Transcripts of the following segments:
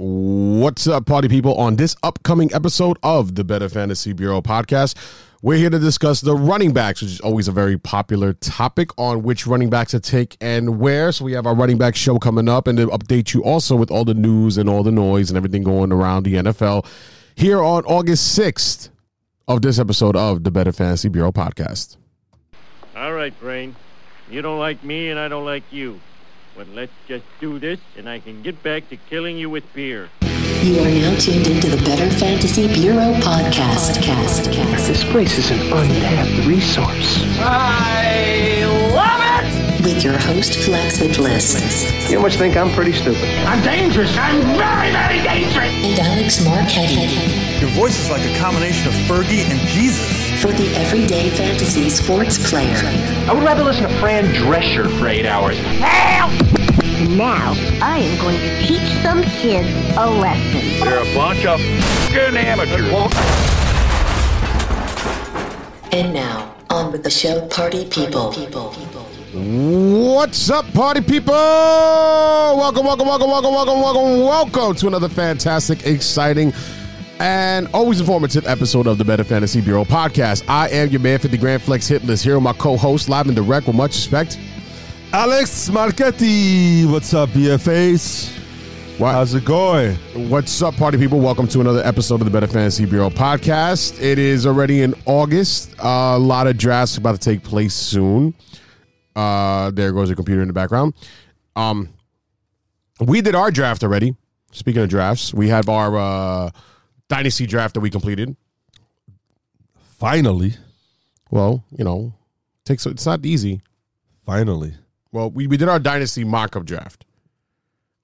What's up, party people? On this upcoming episode of the Better Fantasy Bureau podcast, we're here to discuss the running backs, which is always a very popular topic on which running backs to take and where. So we have our running back show coming up and to update you also with all the news and all the noise and everything going around the NFL here on August 6th of this episode of the Better Fantasy Bureau podcast. All right, Brain. You don't like me and I don't like you. But let's just do this and I can get back to killing you with beer. You are now tuned into the Better Fantasy Bureau podcast. podcast. This place is an untapped resource. I love it! With your host, Flaccid Bliss. You must think I'm pretty stupid. I'm dangerous. I'm very, very dangerous. And Alex Marquetti. Your voice is like a combination of Fergie and Jesus. For the everyday fantasy sports player. I would rather listen to Fran Drescher for eight hours. Help! Now, I am going to teach some kids a lesson. They're a bunch of f***ing amateurs. And now, on with the show, Party People. What's up, party people? Welcome, welcome, welcome, welcome, welcome, welcome, welcome to another fantastic, exciting, and always informative episode of the Better Fantasy Bureau podcast. I am your man, 50 Grand Flex Hit List, here with my co host, live and direct, with much respect. Alex Marchetti, what's up, BFAs? What- How's it going? What's up, party people? Welcome to another episode of the Better Fantasy Bureau podcast. It is already in August. Uh, a lot of drafts about to take place soon. Uh, there goes the computer in the background. Um, we did our draft already. Speaking of drafts, we have our uh, dynasty draft that we completed. Finally, Well, you know, takes it's not easy. finally, Well, we, we did our dynasty mock-up draft.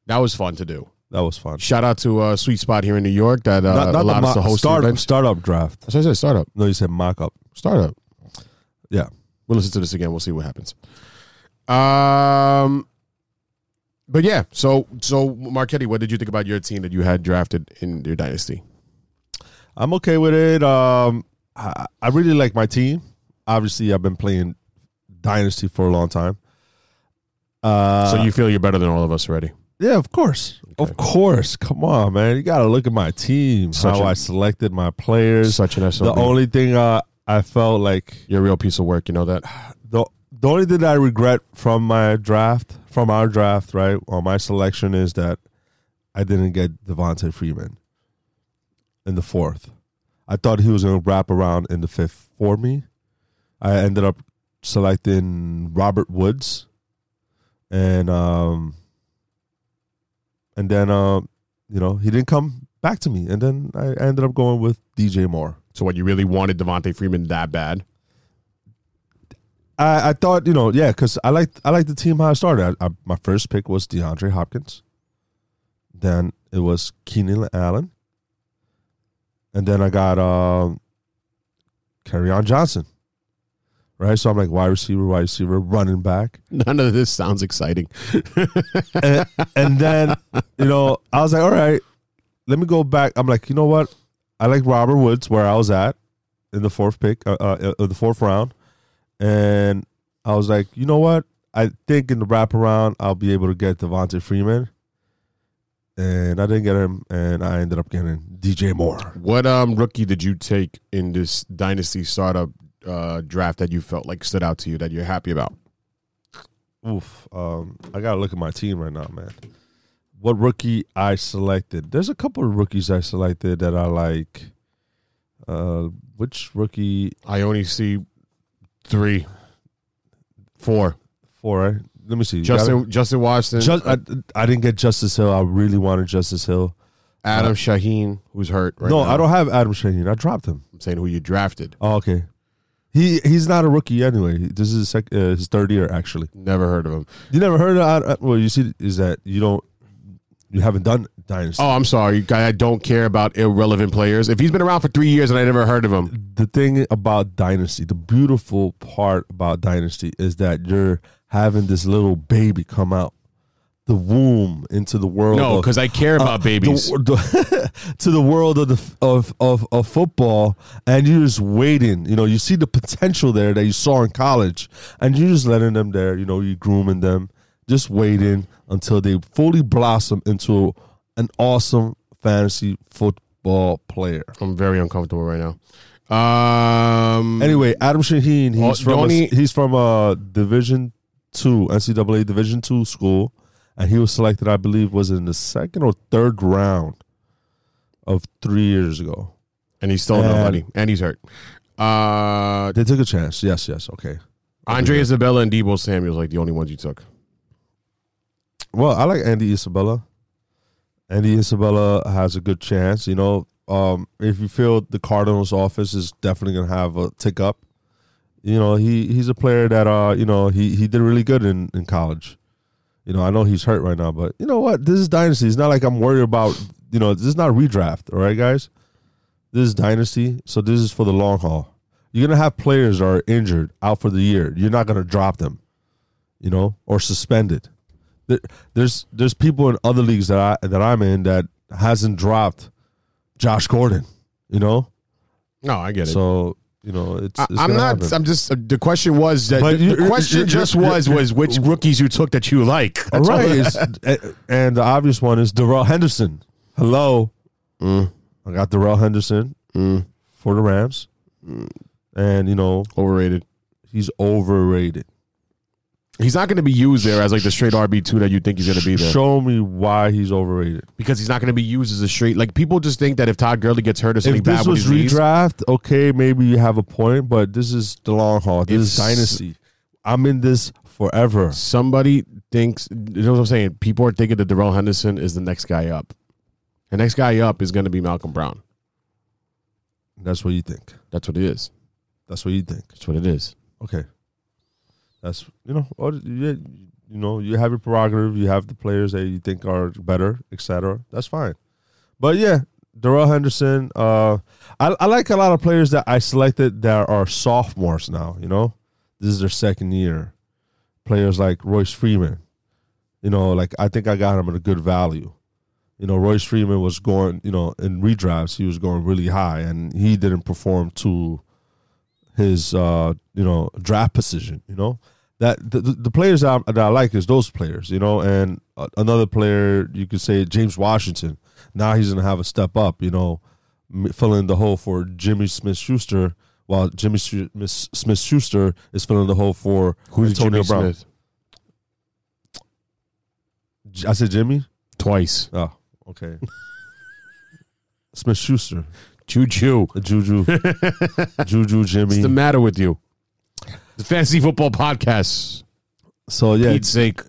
That was fun to do. that was fun. Shout out to uh, Sweet Spot here in New York that uh, not not the allowed us to mo- host the event. startup draft. That's what I said. Startup. No, you said mock up. Startup. Yeah. We'll listen to this again. We'll see what happens. Um, but yeah. So so Marquetti, what did you think about your team that you had drafted in your dynasty? I'm okay with it. Um, I, I really like my team. Obviously, I've been playing Dynasty for a long time. Uh, so you feel you're better than all of us already. yeah, of course, of course. Come on, man. You got to look at my team. Such how a- I selected my players. Such an the only thing uh, I felt like you're a real piece of work. You know that. the the only thing that I regret from my draft, from our draft, right, or my selection is that I didn't get Devonta Freeman in the fourth. I thought he was going to wrap around in the fifth for me. I ended up selecting Robert Woods, and um, and then uh, you know he didn't come back to me, and then I ended up going with DJ Moore. So what you really wanted Devonta Freeman that bad? I, I thought, you know, yeah, because I like I like the team how I started. I, I, my first pick was DeAndre Hopkins. Then it was Keenan Allen. And then I got um on Johnson. Right? So I'm like wide receiver, wide receiver, running back. None of this sounds exciting. and, and then, you know, I was like, all right, let me go back. I'm like, you know what? I like Robert Woods where I was at in the fourth pick, uh, uh, uh, the fourth round. And I was like, you know what? I think in the wraparound, I'll be able to get Devonta Freeman. And I didn't get him, and I ended up getting DJ Moore. What um rookie did you take in this dynasty startup uh, draft that you felt like stood out to you that you're happy about? Oof. Um, I gotta look at my team right now, man. What rookie I selected? There's a couple of rookies I selected that I like. Uh, which rookie? I only see three, four. Four. Right? Let me see. You got Justin Justin Washington. Just, I, I didn't get Justice Hill. I really wanted Justice Hill. Adam Shaheen, who's hurt. Right no, now. I don't have Adam Shaheen. I dropped him. I'm saying who you drafted. Oh, okay. He he's not a rookie anyway. This is his, sec, uh, his third year actually. Never heard of him. You never heard of? Uh, well, you see, is that you don't you haven't done Dynasty. Oh, I'm sorry. I don't care about irrelevant players. If he's been around for three years and I never heard of him, the thing about Dynasty, the beautiful part about Dynasty is that you're having this little baby come out the womb into the world. no, because I care about uh, babies. the- the- to the world of the of, of of football, and you're just waiting. You know, you see the potential there that you saw in college, and you're just letting them there. You know, you grooming them, just waiting until they fully blossom into an awesome fantasy football player. I'm very uncomfortable right now. Um. Anyway, Adam Shaheen, Oh, he's the from only- a, he's from a Division two NCAA Division two school, and he was selected, I believe, was in the second or third round of three years ago. and he's still And- nobody, and he's hurt. Uh, They took a chance. Yes, yes, okay. Andre Isabella and Deebo Samuel's like the only ones you took. Well, I like Andy Isabella. Andy Isabella has a good chance. You know, um, if you feel the Cardinals' office is definitely going to have a tick up, you know, he he's a player that uh, you know, he he did really good in in college. You know, I know he's hurt right now, but you know what? This is dynasty. It's not like I'm worried about. You know, this is not redraft. All right, guys. This is dynasty, so this is for the long haul. You're gonna have players that are injured out for the year. You're not gonna drop them, you know, or suspended. There, there's there's people in other leagues that I that I'm in that hasn't dropped Josh Gordon, you know. No, I get it. So you know, it's, it's I'm not. happen. I'm just. the question was that. But the, you- the question you- just was was which rookies you took that you like. That's right, all- it's, a- and the obvious one is Darrell Henderson. Hello, Mm. I got Darrell Henderson mm. for the Rams, mm. and you know overrated. he's overrated. He's not going to be used there as like the straight RB two that you think he's going to be there Show me why he's overrated. because he's not going to be used as a straight. Like people just think that if Todd Gurley gets hurt or something If bad this with was his knees, redraft, okay, maybe you have a point, but this is the long haul. This is dynasty. I'm in this forever. somebody thinks. You know what I'm saying? People are thinking that Darrell Henderson is the next guy up. The next guy up is going to be Malcolm Brown. That's what you think. That's what it is. That's what you think. That's what it is. Okay. That's you know, you, you know, you have your prerogative. You have the players that you think are better, etc. That's fine. But yeah, Darrell Henderson. Uh, I, I like a lot of players that I selected that are sophomores now. You know, this is their second year. Players like Royce Freeman. You know, like I think I got him at a good value. You know, Royce Freeman was going. You know, in redrafts he was going really high, and he didn't perform to his uh you know draft position you know that the, the the players that I, that I like is those players you know and uh, another player you could say James Washington now he's gonna have a step up you know filling the hole for Jimmy Smith Schuster while Jimmy Smith Schuster is filling the hole for Who's Antonio Jimmy Brown Smith? I said Jimmy Twice. oh okay Smith Schuster choo. Juju Juju Jimmy What's the matter with you? The fantasy football podcast. so yeah Pete's sake.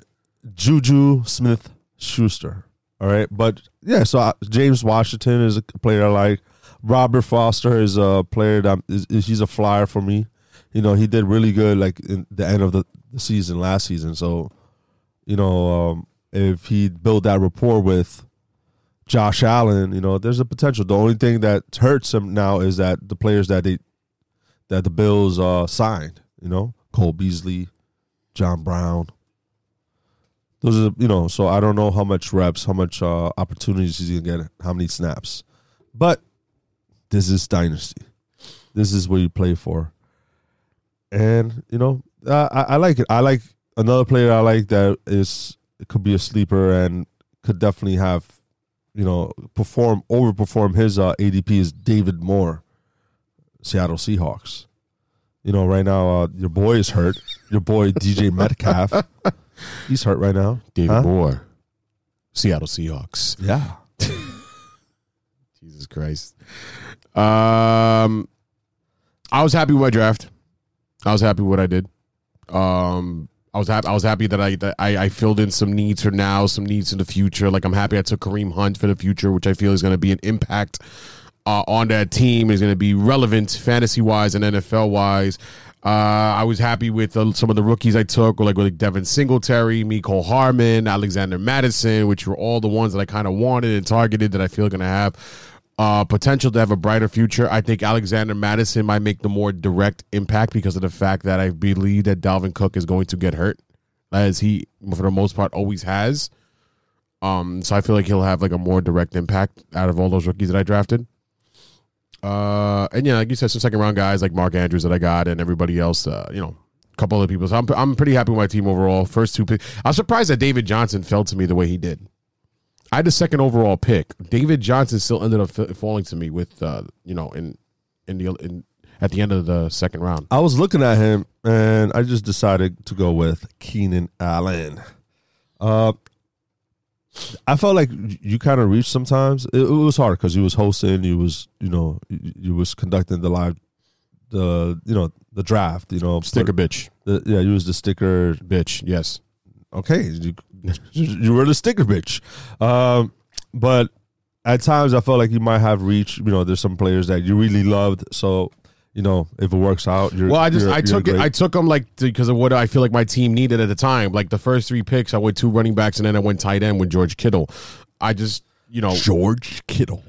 Juju Smith Schuster. All right, but yeah, so uh, James Washington is a player I like. Robert Foster is a player that is, is- he's a flyer for me. You know, he did really good like in the end of the, the season last season. So, you know, um, if he built that rapport with Josh Allen, you know, there's a potential. The only thing that hurts him now is that the players that they that the Bills uh, signed, you know, Cole Beasley, John Brown. Those are you know, so I don't know how much reps, how much uh, opportunities he's gonna get, how many snaps, but this is dynasty. This is what you play for, and you know, I, I like it. I like another player I like that is could be a sleeper and could definitely have, you know, perform overperform his uh, ADP is David Moore, Seattle Seahawks. You know, right now uh, your boy is hurt. Your boy DJ Metcalf, he's hurt right now. David Huh? Moore. Seattle Seahawks. Yeah. Jesus Christ. Um, I was happy with my draft. I was happy with what I did. Um, I was happy. I was happy that I that I, I filled in some needs for now, some needs in the future. Like I'm happy I took Kareem Hunt for the future, which I feel is going to be an impact uh, on that team. Is going to be relevant fantasy wise and NFL wise. Uh, I was happy with uh, some of the rookies I took, like with Devin Singletary, Miko Harmon, Alexander Mattison, which were all the ones that I kind of wanted and targeted that I feel going to have uh, potential to have a brighter future. I think Alexander Mattison might make the more direct impact because of the fact that I believe that Dalvin Cook is going to get hurt, as he for the most part always has. Um, so I feel like he'll have like a more direct impact out of all those rookies that I drafted. Uh, and yeah, like you said, some second round guys like Mark Andrews that I got, and everybody else. Uh, you know, a couple other people. So I'm I'm pretty happy with my team overall. First two picks. I was surprised that David Johnson fell to me the way he did. I had the second overall pick. David Johnson still ended up falling to me with, uh, you know, in in the in at the end of the second round. I was looking at him and I just decided to go with Keenan Allen. Uh, I felt like you kind of reached sometimes. It, it was hard because you was hosting, you was you know you, you was conducting the live, the you know the draft. You know Sticker bitch, the, yeah, you was the sticker bitch. Yes, okay, you, you were the sticker bitch. Um, but at times I felt like you might have reached. You know, there's some players that you really loved. So you know, if it works out, you're. Well, I just I took it. I took them like because of what I feel like my team needed at the time. Like the first three picks, I went two running backs, and then I went tight end with George Kittle. I just you know George Kittle.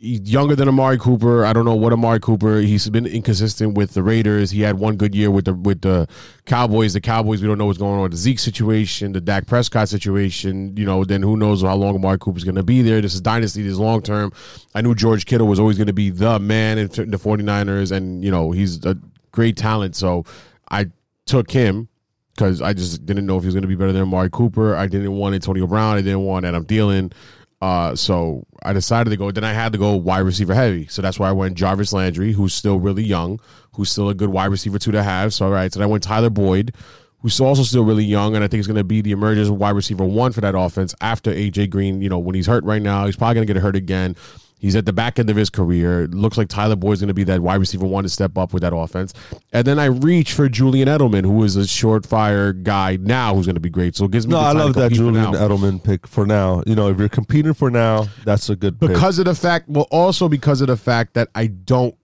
He's younger than Amari Cooper. I don't know what Amari Cooper. He's been inconsistent with the Raiders. He had one good year with the with the Cowboys. The Cowboys, we don't know what's going on with the Zeke situation, the Dak Prescott situation. You know, then who knows how long Amari Cooper's going to be there. This is dynasty. This long term. I knew George Kittle was always going to be the man in the 49ers, and you know he's a great talent. So I took him because I just didn't know if he was going to be better than Amari Cooper. I didn't want Antonio Brown. I didn't want Adam Thielen. Uh, so I decided to go. Then I had to go wide receiver heavy. So that's why I went Jarvis Landry, who's still really young, who's still a good wide receiver two to have. So all right. So then I went Tyler Boyd, who's also still really young, and I think is going to be the emergence wide receiver one for that offense after AJ Green. You know, when he's hurt right now, he's probably going to get hurt again. He's at the back end of his career. It looks like Tyler Boyd's going to be that wide receiver one to step up with that offense. And then I reach for Julian Edelman, who is a short fire guy now, who's going to be great. So it gives me No, the I love that Julian. Edelman pick for now. You know, if you're competing for now, that's a good pick. because of the fact well also because of the fact that i don't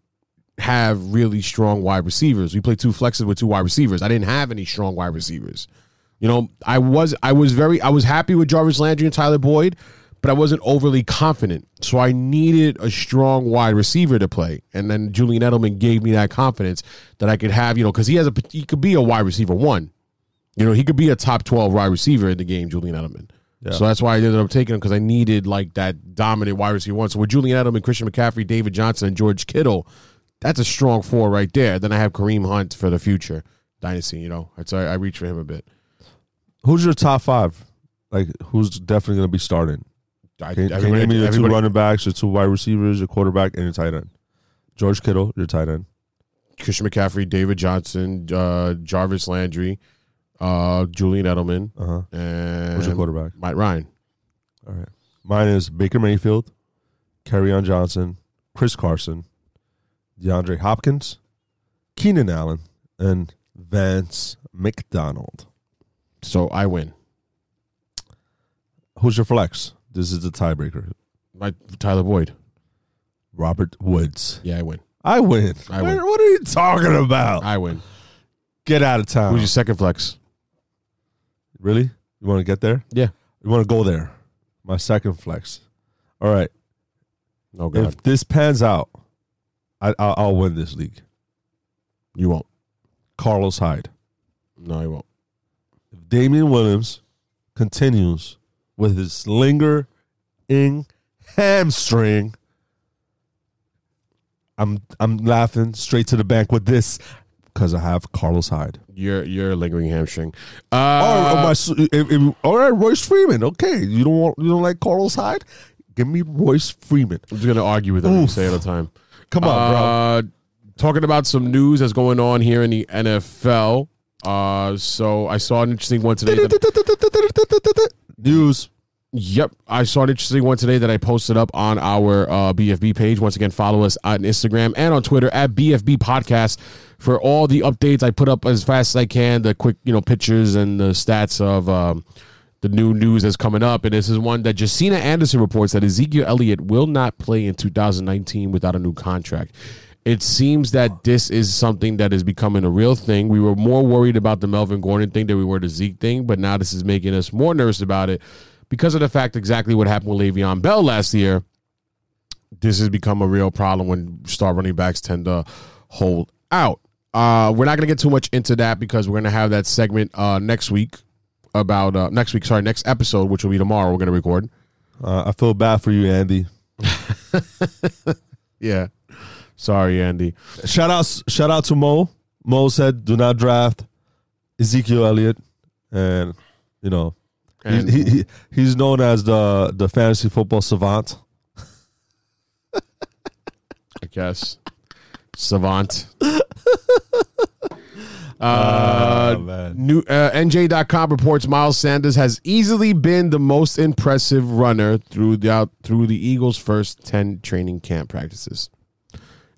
have really strong wide receivers we play two flexes with two wide receivers i didn't have any strong wide receivers you know i was i was very i was happy with jarvis landry and tyler boyd but i wasn't overly confident so i needed a strong wide receiver to play and then julian edelman gave me that confidence that i could have you know because he has a he could be a wide receiver one you know, he could be a top 12 wide receiver in the game, Julian Edelman. So that's why I ended up taking him because I needed like that dominant wide receiver one. So with Julian Edelman, Christian McCaffrey, David Johnson, and George Kittle, that's a strong four right there. Then I have Kareem Hunt for the future dynasty. You know, that's I, I reach for him a bit. Who's your top five? Like, who's definitely going to be starting? I, Can, can you everybody- me your two running backs, your two wide receivers, your quarterback, and your tight end? George Kittle, your tight end. Christian McCaffrey, David Johnson, uh, Jarvis Landry, uh, Julian Edelman, Uh huh. and Who's your quarterback? Mike Ryan. All right. Mine is Baker Mayfield, on Johnson, Chris Carson, DeAndre Hopkins, Keenan Allen, and Vance McDonald. So I win. Who's your flex? This is the tiebreaker. My Tyler Boyd. Robert Woods. Yeah, I win. I win. I What- win. What are you talking about? I win. Get out of town. Who's your second flex? really? You want to get there? Yeah. You want to go there? My second flex. All right. Oh God, If this pans out, I, I'll, I'll win this league. you won't. Carlos Hyde. No, you won't. If Damien Williams continues with his lingering hamstring, I'm I'm laughing straight to the bank with this because I have Carlos Hyde. You're you're a lingering hamstring. Uh, or my, if, if, all right, Royce Freeman. Okay, you don't want you don't like Carlos Hyde? Give me Royce Freeman. I'm just gonna argue with him. Say at a time. Come on, bro. Uh, talking about some news that's going on here in the NFL. Uh, so I saw an interesting one today. News. yep, I saw an interesting one today that I posted up on our uh, BFB page. Once again, follow us on Instagram and on Twitter at BFB Podcast for all the updates. I put up as fast as I can the quick, you know, pictures and the stats of. Um, the new news that's coming up, and this is one that Josina Anderson reports that Ezekiel Elliott will not play in 2019 without a new contract. It seems that this is something that is becoming a real thing. We were more worried about the Melvin Gordon thing than we were the Zeke thing, but now this is making us more nervous about it because of the fact exactly what happened with Le'Veon Bell last year. This has become a real problem when star running backs tend to hold out. Uh, we're not going to get too much into that because we're going to have that segment uh, next week about uh, next week. Sorry, next episode, which will be tomorrow. We're going to record. Uh, I feel bad for you, Andy. Yeah. Sorry, Andy. Shout out, shout out to Mo. Mo said, "Do not draft Ezekiel Elliott," and you know, And he, he, he's known as the the fantasy football savant. I guess savant. Oh, Uh, man. new uh, NJ.com reports Miles Sanders has easily been the most impressive runner through the through the Eagles' first ten training camp practices.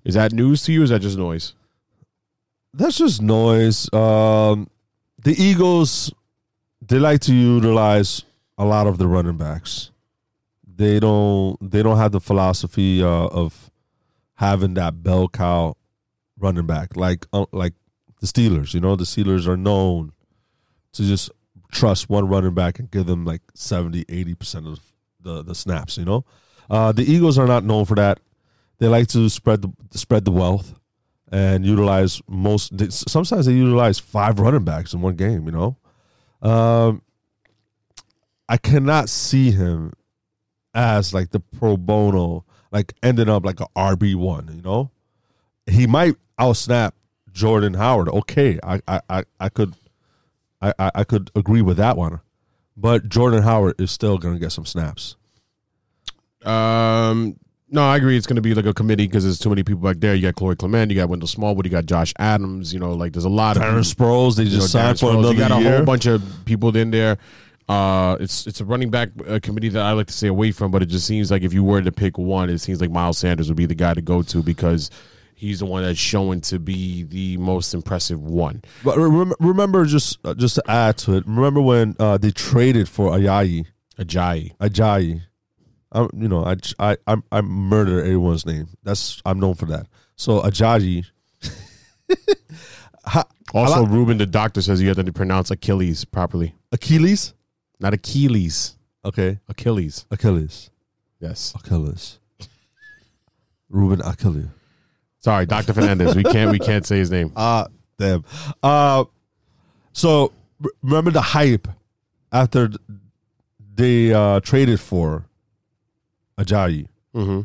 Is that news to you? Or is that just noise? That's just noise. Um, the Eagles, they like to utilize a lot of the running backs. They don't. They don't have the philosophy uh, of having that bell cow running back like uh, like the Steelers. You know, the Steelers are known to just trust one running back and give them like 70, 80 percent of the the snaps. You know, uh, the Eagles are not known for that. They like to spread the spread the wealth and utilize most. Sometimes they utilize five running backs in one game. You know, um, I cannot see him as like the pro bono, like ending up like a RB one. You know, he might outsnap Jordan Howard. Okay, I I I, I could I, I I could agree with that one, but Jordan Howard is still going to get some snaps. Um, no, I agree. It's going to be like a committee because there's too many people back there. You got Corey Clement, you got Wendell Smallwood, you got Josh Adams. You know, like there's a lot of Darren Sproles, they you know, just signed for another You got a year. whole bunch of people in there. Uh, it's it's a running back uh, committee that I like to stay away from, but it just seems like if you were to pick one, it seems like Miles Sanders would be the guy to go to because he's the one that's shown to be the most impressive one. But remember, remember just uh, just to add to it, remember when uh, they traded for Ayayi, Ajayi. Ajayi. I, you know, I, I I I murder everyone's name. That's I'm known for that. So Ajayi. Ha- Also, like- Ruben, the doctor says you have to pronounce Achilles properly, Achilles. not Achilles. Okay, Achilles. Achilles. Yes. Achilles. Ruben Achilles. Sorry, Doctor Fernandez. We can't we can't say his name. Ah, damn. Uh, so remember the hype after they uh, traded for Ajayi. Mm-hmm.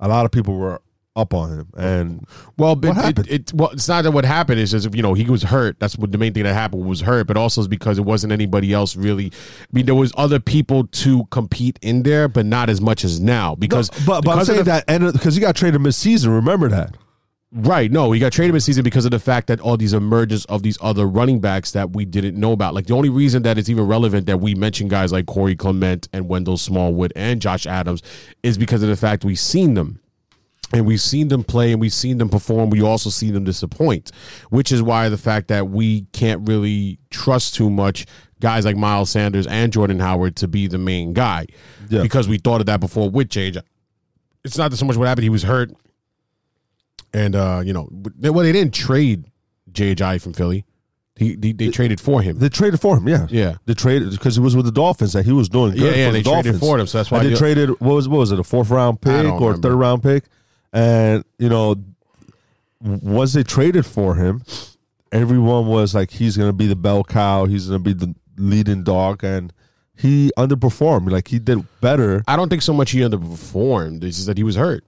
A lot of people were up on him, and Well, but What it, happened? it, well, it's not that what happened. It's just if you know he was hurt. That's what the main thing that happened was hurt. But also it's because it wasn't anybody else really. I mean, there was other people to compete in there, but not as much as now because. but but I'm saying the- that because he got traded mid season. Remember that. Right. No, he got traded mid-season because of the fact that all these emergence of these other running backs that we didn't know about. Like the only reason that it's even relevant that we mention guys like Corey Clement and Wendell Smallwood and Josh Adams is because of the fact we've seen them. And we've seen them play and we've seen them perform. We also see them disappoint, which is why the fact that we can't really trust too much guys like Miles Sanders and Jordan Howard to be the main guy. Yeah. Because we thought of that before with JJ. It's not that so much what happened. He was hurt. And uh, you know, they, well, they didn't trade JJ from Philly. He they, they traded for him. They traded for him. Yeah, Yeah. They traded because he was with the Dolphins that he was doing good. Yeah, yeah, for they the traded Dolphins. for him, so that's why And they traded. What was what was it? A fourth round pick or remember. third round pick? And you know, once they traded for him, everyone was like, he's going to be the bell cow. He's going to be the leading dog, and he underperformed. Like he did better. I don't think so much he underperformed. It's just that he was hurt.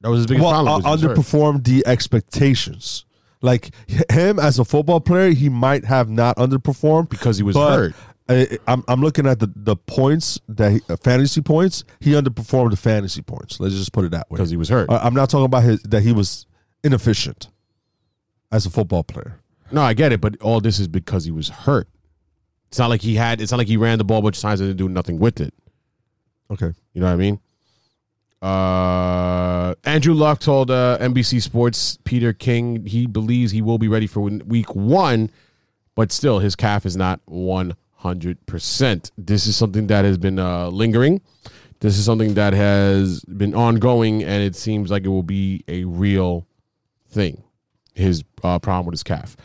That was his biggest Well, problem. uh, was he was hurt. underperformed the expectations. Like him as a football player, he might have not underperformed Because he was hurt. I, I'm I'm looking at the the points that he, uh, fantasy points. He underperformed the fantasy points. Let's just put it that way. because he was hurt. I- I'm not talking about his that he was inefficient as a football player. No, I get it, but all this is because he was hurt. It's not like he had. It's not like he ran the ball a bunch of times and didn't do nothing with it. Okay. You know what I mean? Uh, Andrew Luck told uh, NBC Sports Peter King he believes he will be ready for week one, but still his calf is not one hundred percent. This is something that has been uh, lingering. This is something that has been ongoing, and it seems like it will be a real thing. His uh, problem with his calf.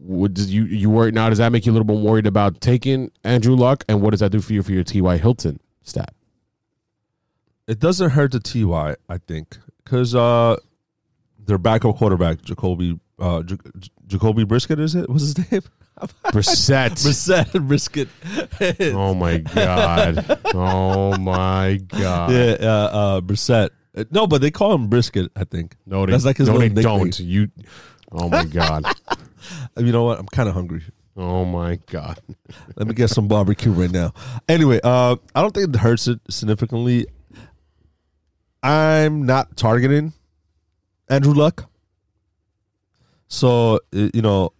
Would you you worry now? Does that make you a little bit worried about taking Andrew Luck, and what does that do for you for your T. Y. Hilton stat? It doesn't hurt the Ty, I think, because uh, their backup quarterback Jacoby uh, J- J- Jacoby Brisket is it? What's his name? Brissett. Brisket. Brisket. Oh my god. Oh my god. Yeah, uh, uh, Brissett. No, but they call him Brisket. I think. No, they, That's like his no, they nickname. don't. You. Oh my god. You know what? I'm kind of hungry. Oh my god. Let me get some barbecue right now. Anyway, uh, I don't think it hurts it significantly. I'm not targeting Andrew Luck. So you know,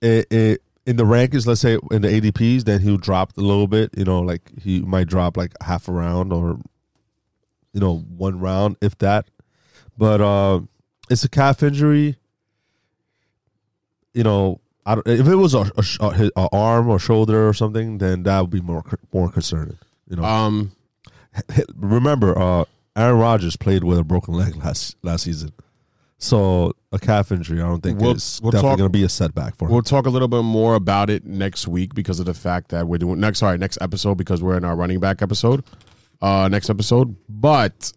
it, it, in the rankings, let's say in the ADPs, then he'll drop a little bit. You know, like he might drop like half a round or you know one round if that. But uh, it's a calf injury. You know, I don't, if it was a, a, a, arm or shoulder or something, then that would be more more concerning. You know, Um remember, uh, Aaron Rodgers played with a broken leg last last season, so a calf injury. I don't think We'll- is we'll definitely going to be a setback for him. We'll talk a little bit more about it next week because of the fact that we're doing next sorry, next episode because we're in our running back episode. Uh next episode. But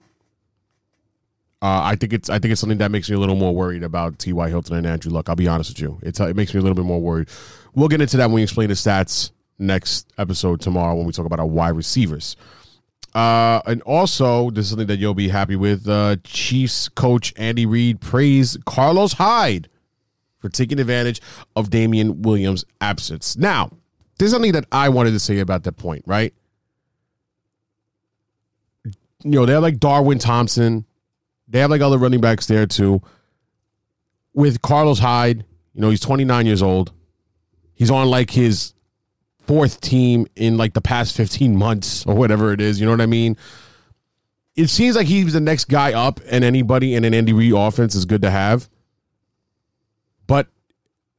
uh, I think it's I think it's something that makes me a little more worried about T. Y. Hilton and Andrew Luck. I'll be honest with you. It's, uh, it makes me a little bit more worried. We'll get into that when we explain the stats next episode tomorrow when we talk about our wide receivers. Uh, and also, this is something that you'll be happy with. Uh, Chiefs coach Andy Reid praised Carlos Hyde for taking advantage of Damien Williams' absence. Now, there's something that I wanted to say about that point, right? You know, they have like Darwin Thompson. They have like other running backs there too. With Carlos Hyde, you know, he's 29 years old. He's on like his fourth team in like the past 15 months or whatever it is. You know what I mean? It seems like he's the next guy up, and anybody in an Andy Reid offense is good to have. But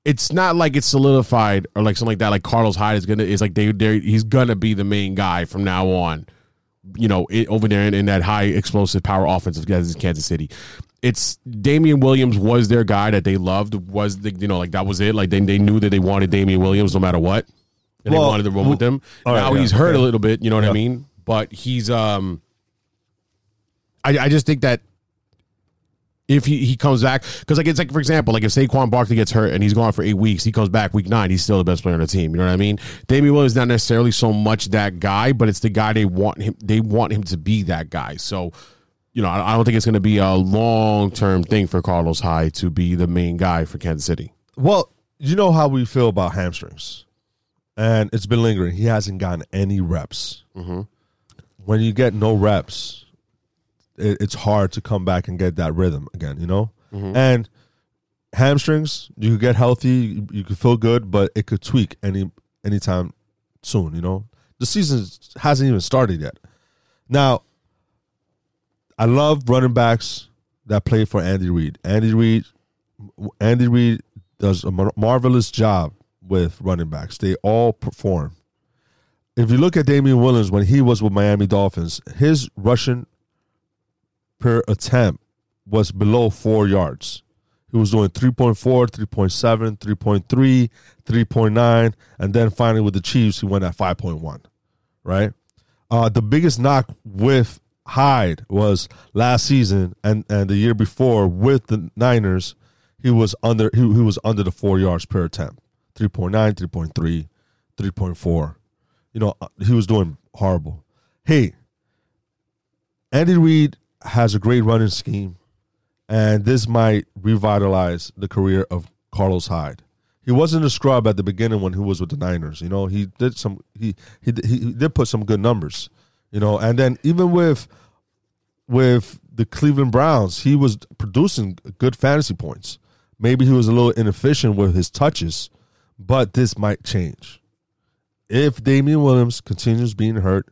it's not like it's solidified or like something like that. Like Carlos Hyde is gonna is like they they he's gonna be the main guy from now on. You know, it, over there in, in that high explosive power offense of Kansas City. It's Damien Williams was their guy that they loved. Was the you know like that was it. Like they they knew that they wanted Damien Williams no matter what, and Well, they wanted to run with him. all right, now yeah, he's hurt okay. a little bit. You know what I mean? But he's um. I, I just think that if he, he comes back because like it's like for example like if Saquon Barkley gets hurt and he's gone for eight weeks he comes back week nine he's still the best player on the team you know what I mean Damien Williams is not necessarily so much that guy but it's the guy they want him they want him to be that guy so you know I, I don't think it's going to be a long term thing for Carlos Hyde to be the main guy for Kansas City Well, you know how we feel about hamstrings, and it's been lingering. He hasn't gotten any reps. Mm-hmm. When you get no reps, it, it's hard to come back and get that rhythm again. You know, Mm-hmm. and hamstrings, you could get healthy, you, you could feel good, but it could tweak any anytime soon. You know, the season hasn't even started yet. Now, I love running backs that play for Andy Reid. Andy Reid, Andy Reid does a mar- marvelous job with running backs. They all perform. If you look at Damien Williams when he was with Miami Dolphins, his rushing per attempt was below four yards. He was doing 3.4, 3.7, 3.3, 3.9, and then finally with the Chiefs, he went at 5.1, right? Uh, the biggest knock with Hyde was last season and, and the year before with the Niners, he was under he, he was under the four yards per attempt 3.9 3.3 3.4 you know uh, he was doing horrible. Hey andy reid has a great running scheme and this might revitalize the career of carlos hyde. He wasn't a scrub at the beginning when he was with the niners you know? He did some he he, he did put some good numbers you know? And then even with with the Cleveland Browns, he was producing good fantasy points. Maybe he was a little inefficient with his touches, but this might change. If Damien Williams continues being hurt,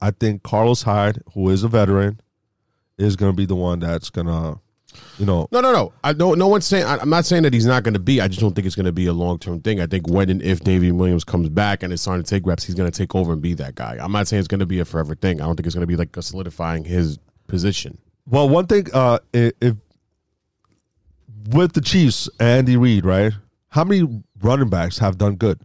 I think Carlos Hyde, who is a veteran, is going to be the one that's going to, you know, No, no, no. I no no one's saying. I, I'm not saying that he's not going to be. I just don't think it's going to be a long term thing. I think when and if David Williams comes back and is starting to take reps, he's going to take over and be that guy. I'm not saying it's going to be a forever thing. I don't think it's going to be like a solidifying his position. Well, one thing, uh, if with the Chiefs, Andy Reid, right? How many running backs have done good?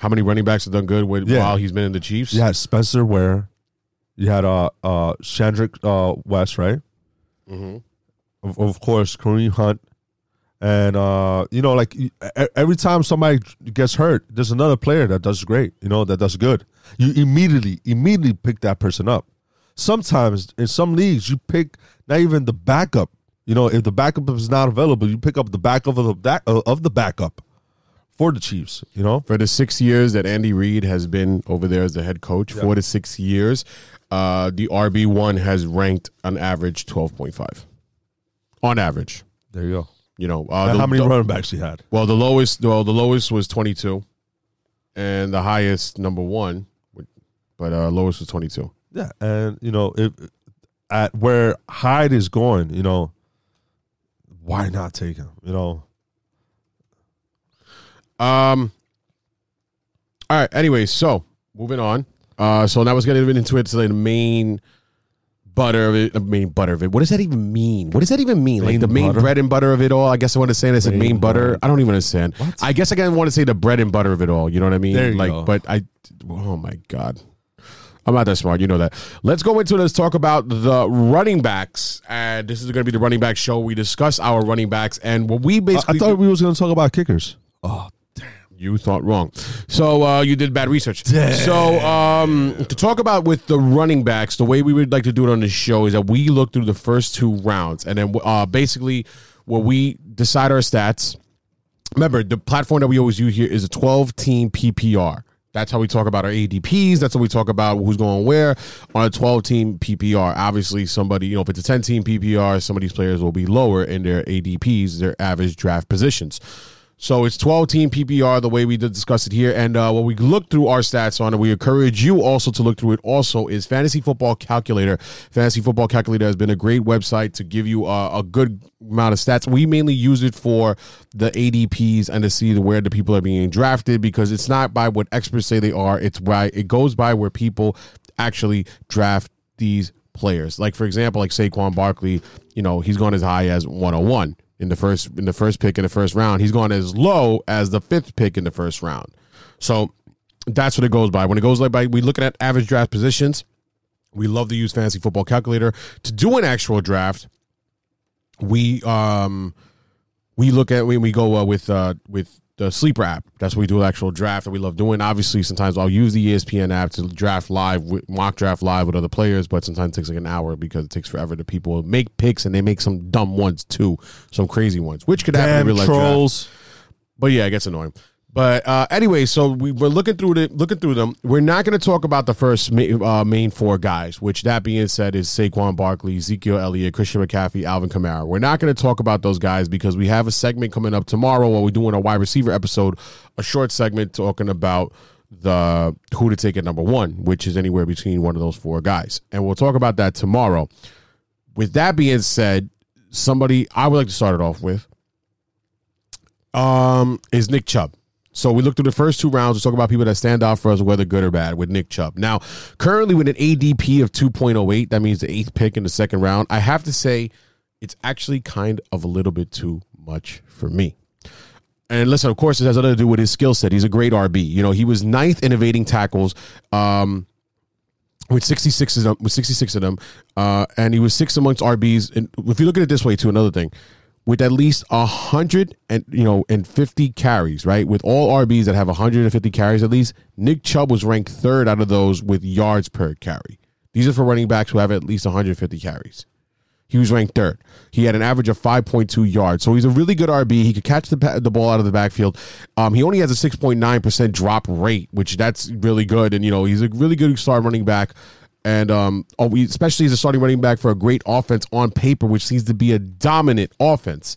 How many running backs have done good with, Yeah. while he's been in the Chiefs? You had Spencer Ware, you had uh uh Chandrick uh West, right? Mm-hmm. Of, of course, Kareem Hunt, and uh you know like every time somebody gets hurt, there's another player that does great. You know that does good. You immediately immediately pick that person up. Sometimes in some leagues, you pick not even the backup. You know, if the backup is not available, you pick up the backup of the back of the backup for the Chiefs. You know, for the six years that Andy Reid has been over there as the head coach, four to six years, uh, the RB one has ranked on average twelve point five, on average. there you go. You know, uh, the- how many the- running backs he had? Well, the lowest, well, the lowest was twenty two, and the highest number one, but uh, lowest was twenty two. Yeah, and you know, if at where Hyde is going, you know, why not take him? You know, Um. All right. Anyway, so moving on. Uh, so now let's get into it. So the main butter of it, the main butter of it. What does that even mean? What does that even mean? like Main the main butter? bread and butter of it all. I guess I want to say this main, Main main butter. butter. I don't even understand. What? I guess I kind of want to say the bread and butter of it all. You know what I mean? There you like, go. but I. Oh my god. I'm not that smart. You know that. Let's go into it. Let's talk about the running backs. And this is going to be the running back show. We discuss our running backs and what we I, I basically. thought we was going to talk about kickers. Oh, You thought wrong. So uh, you did bad research. So um, to talk about with the running backs, the way we would like to do it on this show is that we look through the first two rounds, and then uh, basically where we decide our stats. Remember, the platform that we always use here is a 12 team PPR. That's how we talk about our ADPs. That's how we talk about who's going where on a 12 team PPR. Obviously, somebody, you know, if it's a 10 team PPR, some of these players will be lower in their ADPs, their average draft positions. So it's 12 team PPR the way we did discuss it here. And uh, when we look through our stats on it, we encourage you also to look through it also is Fantasy Football Calculator. Fantasy Football Calculator has been a great website to give you uh, a good amount of stats. We mainly use it for the ADPs and to see where the people are being drafted because it's not by what experts say they are. It's by it goes by where people actually draft these players. Like for example, like Saquon Barkley, you know, he's gone as high as 101 in the first in the first pick in the first round. He's gone as low as the fifth pick in the first round. So that's what it goes by. When it goes like by we looking at average draft positions, we love to use fantasy football calculator to do an actual draft. We um we look at when we go uh, with uh with the sleeper app. That's what we do actual draft that we love doing. Obviously, sometimes I'll use the ESPN app to draft live, with, mock draft live with other players, but sometimes it takes like an hour because it takes forever to people make picks and they make some dumb ones too, some crazy ones, which could happen in real life. draft. trolls. But yeah, it gets annoying. But uh, anyway, so we, we're looking through the looking through them. We're not going to talk about the first ma- uh, main four guys. Which that being said is Saquon Barkley, Ezekiel Elliott, Christian McCaffrey, Alvin Kamara. We're not going to talk about those guys because we have a segment coming up tomorrow while we're doing a wide receiver episode, a short segment talking about the who to take at number one, which is anywhere between one of those four guys, and we'll talk about that tomorrow. With that being said, somebody I would like to start it off with um, is Nick Chubb. So we looked through the first two rounds. We talk about people that stand out for us, whether good or bad, with Nick Chubb. Now, currently with an ADP of 2.08, that means the eighth pick in the second round. I have to say, it's actually kind of a little bit too much for me. And listen, of course, it has nothing to do with his skill set. He's a great RB. You know, he was ninth in evading tackles. Um, with 66 of them, with 66 of them, uh, and he was sixth amongst RBs. And if you look at it this way, too, another thing, with at least a hundred and you know and 50 carries, right? With all RBs that have 150 carries at least, Nick Chubb was ranked third out of those with yards per carry. These are for running backs who have at least 150 carries. He was ranked third. He had an average of 5.2 yards. So he's a really good RB. He could catch the, the ball out of the backfield. Um, he only has a 6.9% drop rate, which that's really good. And, you know, he's a really good star running back. And um, oh, especially as a starting running back for a great offense on paper, which seems to be a dominant offense.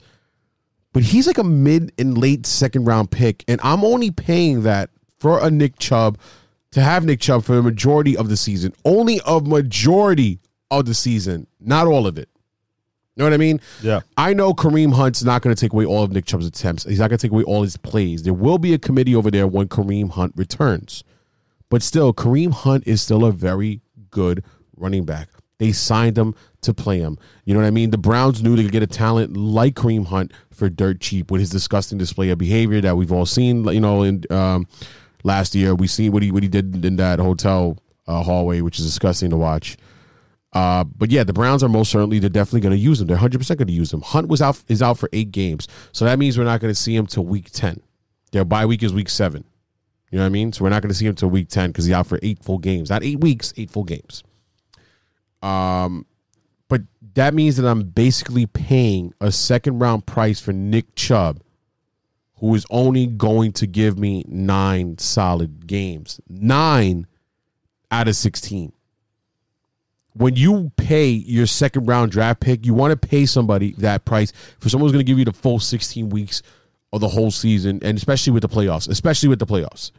But he's like a mid and late second round pick. And I'm only paying that for a Nick Chubb to have Nick Chubb for the majority of the season. Only a majority of the season, not all of it. You know what I mean? Yeah. I know Kareem Hunt's not going to take away all of Nick Chubb's attempts. He's not going to take away all his plays. There will be a committee over there when Kareem Hunt returns. But still, Kareem Hunt is still a very good running back. They signed him to play him. You know what I mean? The Browns knew they could get a talent like Kareem Hunt for dirt cheap with his disgusting display of behavior that we've all seen. You know, in um, last year we seen what he what he did in that hotel uh, hallway, which is disgusting to watch. Uh, but yeah, the Browns are most certainly they're definitely going to use him. They're 100 percent going to use him. Hunt was out is out for eight games, so that means we're not going to see him till week 10. Their bye week is week seven. You know what I mean? So we're not going to see him till week 10 because he's out for eight full games, not eight weeks, eight full games. Um, but that means that I'm basically paying a second round price for Nick Chubb, who is only going to give me nine solid games. Nine out of 16. When you pay your second round draft pick, you want to pay somebody that price for someone who's going to give you the full 16 weeks of the whole season, and especially with the playoffs, especially with the playoffs.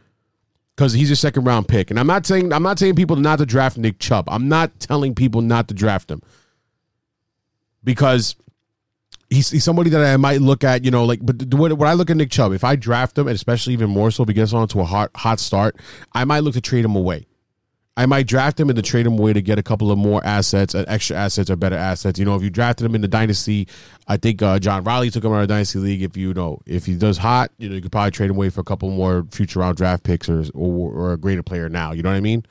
Because he's a second round pick. And I'm not saying I'm not saying people not to draft Nick Chubb. I'm not telling people not to draft him. Because he's, he's somebody that I might look at, you know, like, but when, when I look at Nick Chubb, if I draft him, and especially even more so gets on to a hot hot start, I might look to trade him away. I might draft him and to trade him away to get a couple of more assets, uh, extra assets or better assets. You know, if you drafted him in the dynasty, I think uh, John Riley took him out of dynasty league. If you know, if he does hot, you know, you could probably trade him away for a couple more future round draft picks or or, or a greater player now. You know what I mean?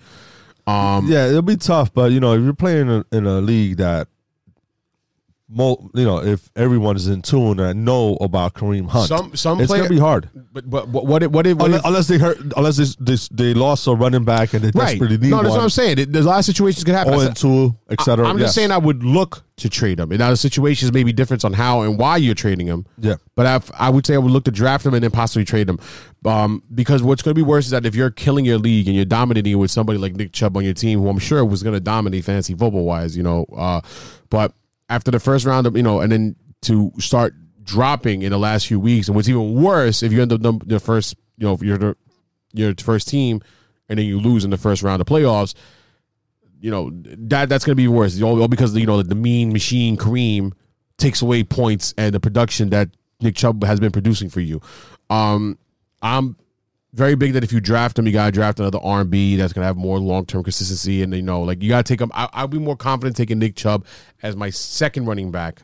Um, yeah, it'll be tough, but you know, if you're playing in a, in a league that, mo- you know, if everyone is in tune and know about Kareem Hunt, Some some it's player, gonna be hard. But but what what if, what if, what Unless, if unless they hurt, unless they, they, they lost a running back and they right? desperately need No, that's one. what I'm saying. There's a lot of situations could happen. Said- two, etc. I'm just saying I would look to trade him. And now the situations may be different on how and why you're trading him. Yeah. But I, I would say I would look to draft him and then possibly trade him. Um, because what's going to be worse is that if you're killing your league and you're dominating it with somebody like Nick Chubb on your team, who I'm sure was going to dominate fantasy football wise, you know, uh, but after the first round of, you know, and then to start dropping in the last few weeks, and what's even worse if you end up the first, you know, the, your first team and then you lose in the first round of playoffs, you know that that's to be worse. All, because you know the mean machine Kareem takes away points and the production that Nick Chubb has been producing for you. Um, I'm very big that if you draft him, you gotta draft another R and B that's gonna have more long term consistency, and you know, like you gotta take him. I, I'll be more confident taking Nick Chubb as my second running back.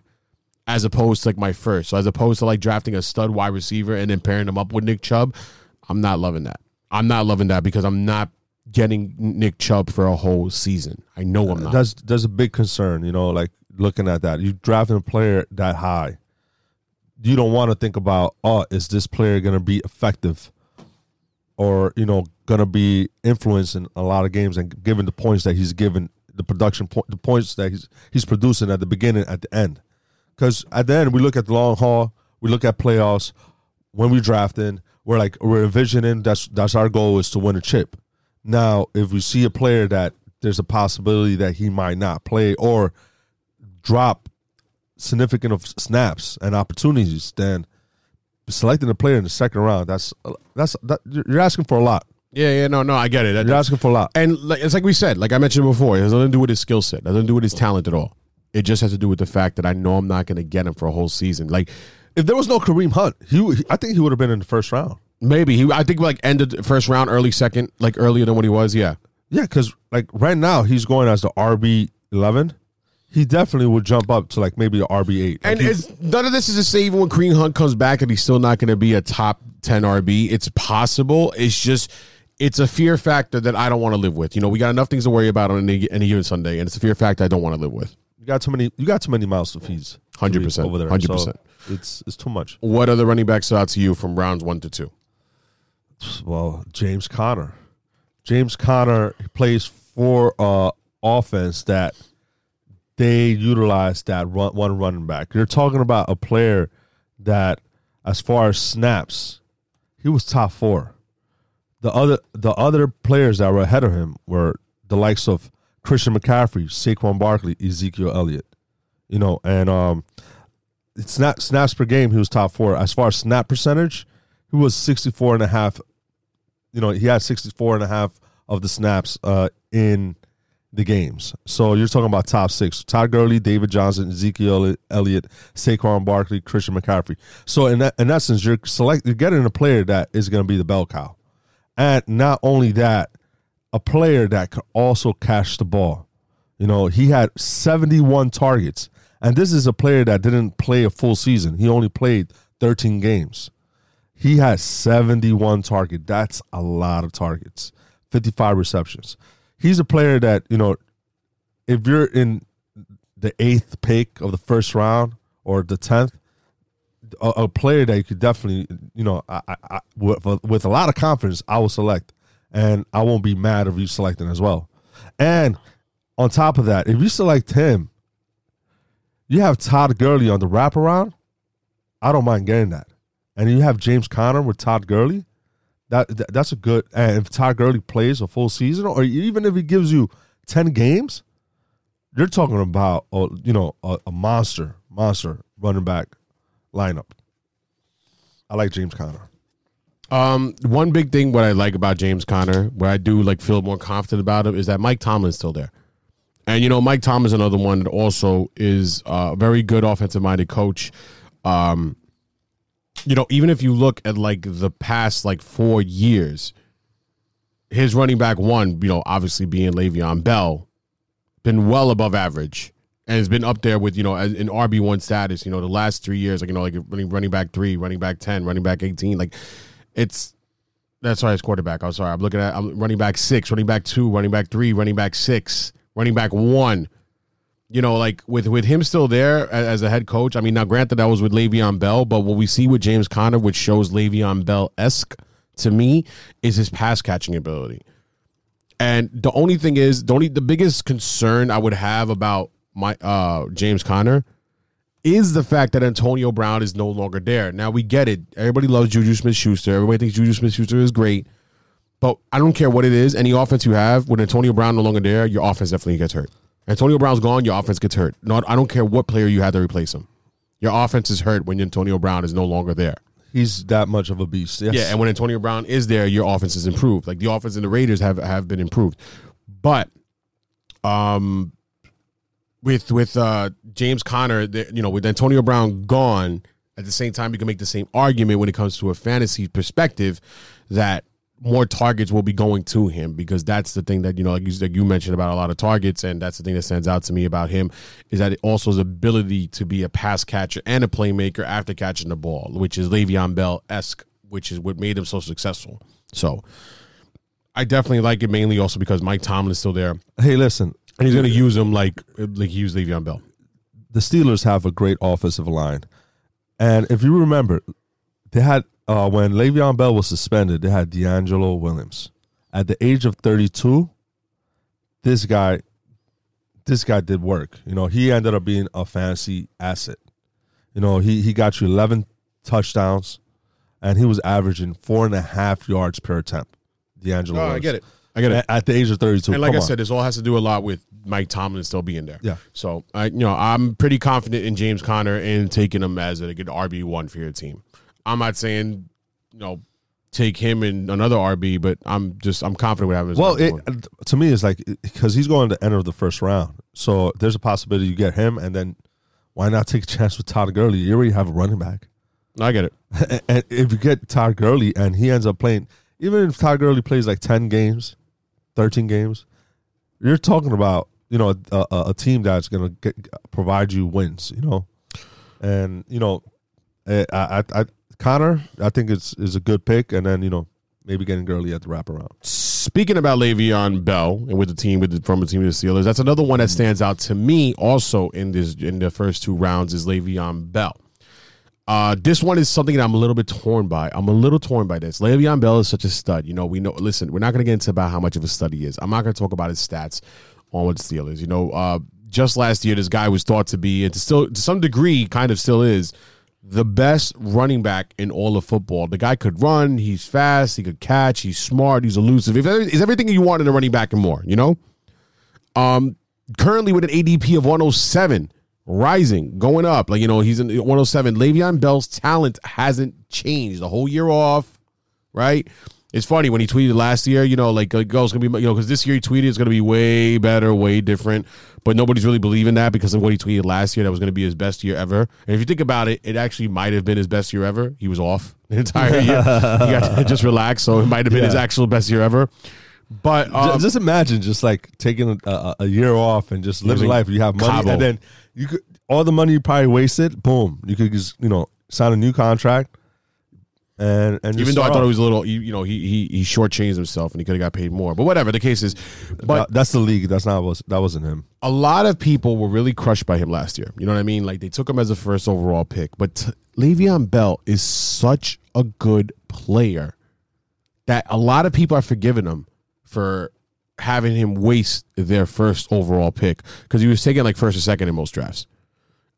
As opposed to like my first, so as opposed to like drafting a stud wide receiver and then pairing him up with Nick Chubb, I'm not loving that. I'm not loving that because I'm not getting Nick Chubb for a whole season. I know I'm uh, not. that's that's a big concern. You know, like looking at that, you drafting a player that high, you don't want to think about, oh, is this player going to be effective, or you know, going to be influencing a lot of games and given the points that he's given, the production point, the points that he's he's producing at the beginning, at the end, because at the end we look at the long haul, we look at playoffs. When we drafting, we're like we're envisioning that's that's our goal is to win a chip. Now, if we see a player that there's a possibility that he might not play or drop significant of snaps and opportunities, then selecting a player in the second round that's that's that, you're asking for a lot. yeah, yeah, no, no, I get it. You're asking for a lot. and like, it's like we said, like I mentioned before, it has nothing to do with his skill set. It to do with his talent at all. It just has to do with the fact that I know I'm not going to get him for a whole season. Like If there was no Kareem Hunt, he- I think he would have been in the first round. maybe he, I think like ended first round, early second, like earlier than what he was. Yeah, Yeah, because like right now he's going as the RB eleven. He definitely would jump up to like maybe the RB eight. And it's, none of this is to say even when Kareem Hunt comes back and he's still not going to be a top 10 RB. It's possible. It's just, it's a fear factor that I don't want to live with. You know, we got enough things to worry about on any, any given Sunday, and it's a fear factor I don't want to live with. you got too many. You got too many mouths to feed. 100%, over there. 100%. It's it's too much. What other running backs out to you from rounds one to two? Well, James Conner. James Conner plays for uh offense that they utilize that run, one running back. You're talking about a player that, as far as snaps, he was top four. The other the other players that were ahead of him were the likes of Christian McCaffrey, Saquon Barkley, Ezekiel Elliott. You know, and um it's not snaps per game, he was top four. As far as snap percentage, he was 64 and a half. You know, he had 64 and a half of the snaps uh, in the games. So you're talking about top six. Todd Gurley, David Johnson, Ezekiel Elliott, Saquon Barkley, Christian McCaffrey. So in that in essence, you're select you're getting a player that is going to be the bell cow. And not only that, a player that could also catch the ball. You know, he had 71 targets. And this is a player that didn't play a full season. He only played 13 games. He had 71 target. That's a lot of targets. 55 receptions. He's a player that, you know, if you're in the eighth pick of the first round or the 10th, a, a player that you could definitely, you know, I, I, I, with, with a lot of confidence, I will select. And I won't be mad if you select him as well. And on top of that, if you select him, you have Todd Gurley on the wraparound. I don't mind getting that. and you have James Conner with Todd Gurley, that, that that's a good. And if Todd Gurley plays a full season, or even if he gives you ten games, you're talking about uh, you know a, a monster, monster running back lineup. I like James Conner. Um, one big thing what I like about James Conner, where I do like feel more confident about him, is that Mike Tomlin's still there. And you know, Mike Tomlin's another one that also is a very good offensive minded coach. Um, you know, even if you look at like the past like four years, his running back one, you know, obviously being Le'Veon Bell, been well above average and has been up there with you know in RB one status. You know, the last three years, like you know, like running running back three, running back ten, running back eighteen, like it's that's why it's quarterback. I'm sorry, I'm looking at I'm running back six, running back two, running back three, running back six, running back one. You know, like with with him still there as a head coach. I mean, now granted that was with Le'Veon Bell, but what we see with James Conner, which shows Le'Veon Bell esque to me, is his pass catching ability. And the only thing is, the only the biggest concern I would have about my uh James Conner is the fact that Antonio Brown is no longer there. Now we get it. Everybody loves Juju Smith Schuster. Everybody thinks Juju Smith Schuster is great. But I don't care what it is, any offense you have, with Antonio Brown no longer there, your offense definitely gets hurt. Antonio Brown's gone, your offense gets hurt. Not I don't care what player you have to replace him. Your offense is hurt when Antonio Brown is no longer there. He's that much of a beast. Yes. Yeah, and when Antonio Brown is there, your offense is improved. Like the offense and the Raiders have have been improved. But um with with uh James Conner, you know, with Antonio Brown gone, at the same time you can make the same argument when it comes to a fantasy perspective that more targets will be going to him because that's the thing that you know like you, like you mentioned about a lot of targets and that's the thing that stands out to me about him is that it also his ability to be a pass catcher and a playmaker after catching the ball which is Le'Veon Bell esque which is what made him so successful. So I definitely like it mainly also because Mike Tomlin is still there. Hey, listen, and he's going to use him like like he used Le'Veon Bell. The Steelers have a great offensive line, and if you remember, they had uh, when Le'Veon Bell was suspended, they had DeAngelo Williams. At the age of thirty-two, this guy, this guy did work. You know, he ended up being a fantasy asset. You know, he he got you eleven touchdowns, and he was averaging four and a half yards per attempt. DeAngelo. Oh, I get it. I get it. At, the age of thirty-two, And like Come I on. said, this all has to do a lot with Mike Tomlin still being there. Yeah. So I, you know, I'm pretty confident in James Conner and taking him as a good RB one for your team. I'm not saying, you know, take him and another RB, but I'm just I'm confident with having. Well, it, to me, it's like because he's going to enter the first round, so there's a possibility you get him, and then why not take a chance with Todd Gurley? You already have a running back, I get it. and, and if you get Todd Gurley and he ends up playing, even if Todd Gurley plays like ten games, thirteen games, you're talking about you know a, a, a team that's going to provide you wins, you know, and you know, eh, I, I, I Conner, I think it's is a good pick, and then you know maybe getting Gurley at the wraparound. Speaking about Le'Veon Bell and with the team with the, from the team of the Steelers, that's another one that stands out to me. Also in this in the first two rounds is Le'Veon Bell. Uh, this one is something that I'm a little bit torn by. I'm a little torn by this. Le'Veon Bell is such a stud. You know, we know. Listen, we're not going to get into about how much of a stud he is. I'm not going to talk about his stats on with the Steelers. You know, uh, just last year, this guy was thought to be, and to still to some degree, kind of still is, the best running back in all of football. The guy could run. He's fast. He could catch. He's smart. He's elusive. He's everything you want in a running back and more. You know. Um, currently with an ADP of 107, rising, going up. Like you know, he's in 107. Le'Veon Bell's talent hasn't changed the whole year off. Right. It's funny when he tweeted last year, you know, like, like oh, it's gonna be, you know, because this year he tweeted it's gonna be way better, way different, but nobody's really believing that because of what he tweeted last year. That was gonna be his best year ever. And if you think about it, it actually might have been his best year ever. He was off the entire year. he got to just relax, so it might have been his actual best year ever. But um, just imagine just like taking a, a, year off and just living life. You have money, Cabo. and then you could all the money you probably wasted. Boom, you could just you know sign a new contract, and and even though I start thought it was a little, you, you know, he he he shortchanged himself and he could have got paid more. But whatever the case is, but That- that's the league. That's not was that wasn't him. a lot of people were really crushed by him last year. You know what I mean? Like they took him as a first overall pick, but t- Le'Veon Bell is such a good player that a lot of people are forgiving him for having him waste their first overall pick because he was taken like first or second in most drafts.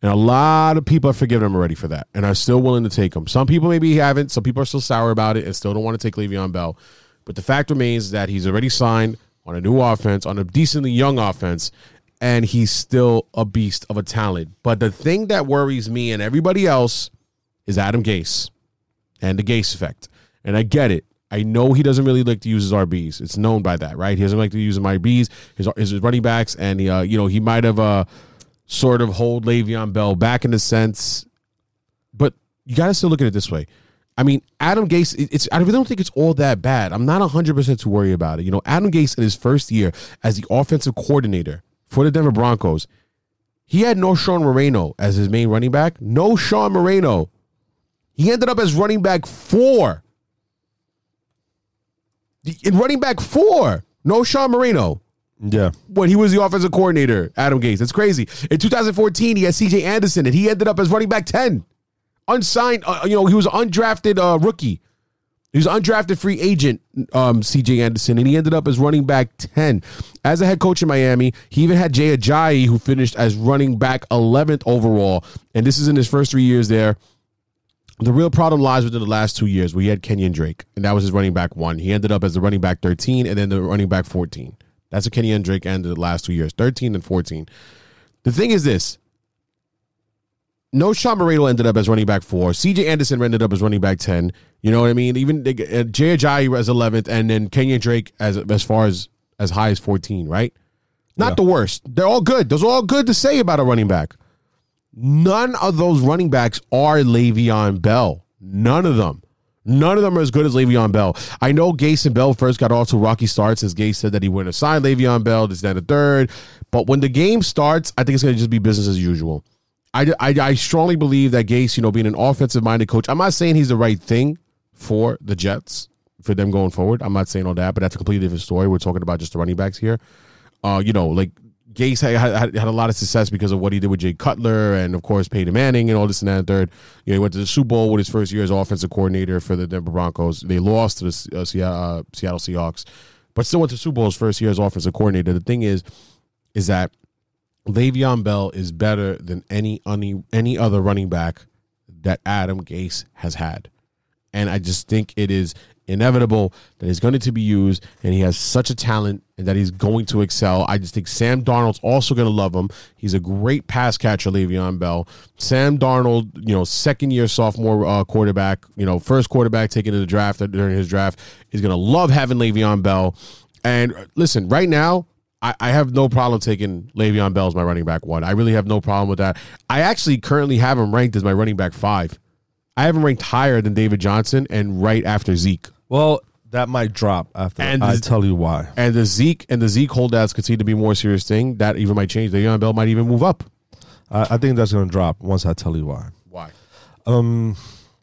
And a lot of people have forgiven him already for that and are still willing to take him. Some people maybe haven't. Some people are still sour about it and still don't want to take Le'Veon Bell. But the fact remains that he's already signed on a new offense, on a decently young offense, and he's still a beast of a talent. But the thing that worries me and everybody else is Adam Gase and the Gase effect. And I get it. I know he doesn't really like to use his RBs. It's known by that, right? He doesn't like to use his RBs, his, his running backs, and uh, you know he might have uh, sort of hold Le'Veon Bell back in a sense. But you got to still look at it this way. I mean, Adam Gase. It's I really don't think it's all that bad. I'm not 100 percent too worried about it. You know, Adam Gase in his first year as the offensive coordinator for the Denver Broncos, he had Knowshon Moreno as his main running back. Knowshon Moreno. He ended up as running back four. In running back four, Knowshon Moreno Yeah. when he was the offensive coordinator, Adam Gase. That's crazy. In 2014, he had CJ Anderson, and he ended up as running back 10. Unsigned, uh, you know, he was undrafted uh, rookie. He was undrafted free agent, um, CJ Anderson, and he ended up as running back 10. As a head coach in Miami, he even had Jay Ajayi, who finished as running back 11th overall. And this is in his first three years there. The real problem lies within the last two years where he had Kenyon Drake, and that was his running back one. He ended up as the running back 13 and then the running back 14. That's a Kenyon Drake ended the last two years, 13 and 14. The thing is this. Knowshon Moreno ended up as running back four. CJ Anderson ended up as running back 10. You know what I mean? Even uh, Jay Ajayi as 11th, and then Kenyon Drake as as far as as high as 14, right? Not Yeah. the worst. They're all good. Those are all good to say about a running back. None of those running backs are Le'Veon Bell. None of them. None of them are as good as Le'Veon Bell. I know Gase and Bell first got off to rocky starts as Gase said that he wouldn't assign Le'Veon Bell, this, that, the third. But when the game starts, I think it's going to just be business as usual. I, I, I strongly believe that Gase, you know, being an offensive minded coach, I'm not saying he's the right thing for the Jets, for them going forward. I'm not saying all that, but that's a completely different story. We're talking about just the running backs here. Uh, you know, like Gase had, had, had a lot of success because of what he did with Jay Cutler and, of course, Peyton Manning and all this and that and third. You know, he went to the Super Bowl with his first year as offensive coordinator for the Denver Broncos. They lost to the uh, Seattle, uh, Seattle Seahawks, but still went to the Super Bowl his first year as offensive coordinator. The thing is, is that Le'Veon Bell is better than any any any other running back that Adam Gase has had, and I just think it is inevitable that he's going to be used, and he has such a talent, and that he's going to excel. I just think Sam Darnold's also going to love him. He's a great pass catcher, Le'Veon Bell. Sam Darnold, you know, second year sophomore uh, quarterback, you know, first quarterback taken to the draft during his draft, is going to love having Le'Veon Bell. And uh, listen, right now, I, I have no problem taking Le'Veon Bell as my running back one. I really have no problem with that. I actually currently have him ranked as my running back five. I have him ranked higher than David Johnson and right after Zeke. Well, that might drop after. And I tell you why. And the Zeke and the Zeke holdouts continue to be a more serious thing. That even might change. The Le'Veon Bell might even move up. I, I think that's going to drop once I tell you why. Why? Um,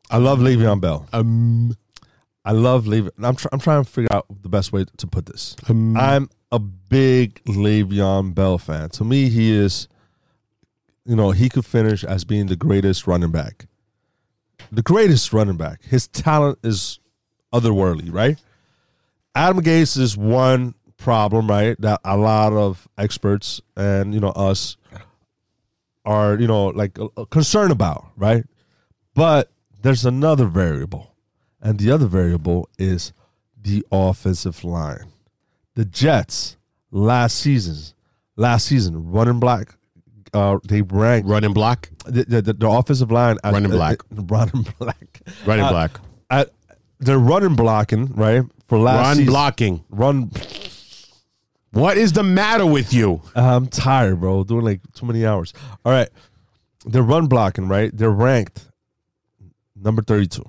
I love Le'Veon Bell. Um, I love Le'Veon. I'm tr- I'm trying to figure out the best way to put this. um, I'm a big Le'Veon Bell fan. To me, he is, you know, he could finish as being the greatest running back. The greatest running back. His talent is otherworldly, right? Adam Gase is one problem, right? That a lot of experts and you know us are you know like uh, concerned about, right? But there's another variable, and the other variable is the offensive line. The Jets last season, last season, running black, uh, they ranked running block. the, the, the, offensive line as- Running black. uh, running black, Running Uh, black. uh, they're running blocking right for last Run season. blocking. Run. What is the matter with you? I'm tired, bro. Doing like too many hours. All right, they're run blocking right. They're ranked number 32.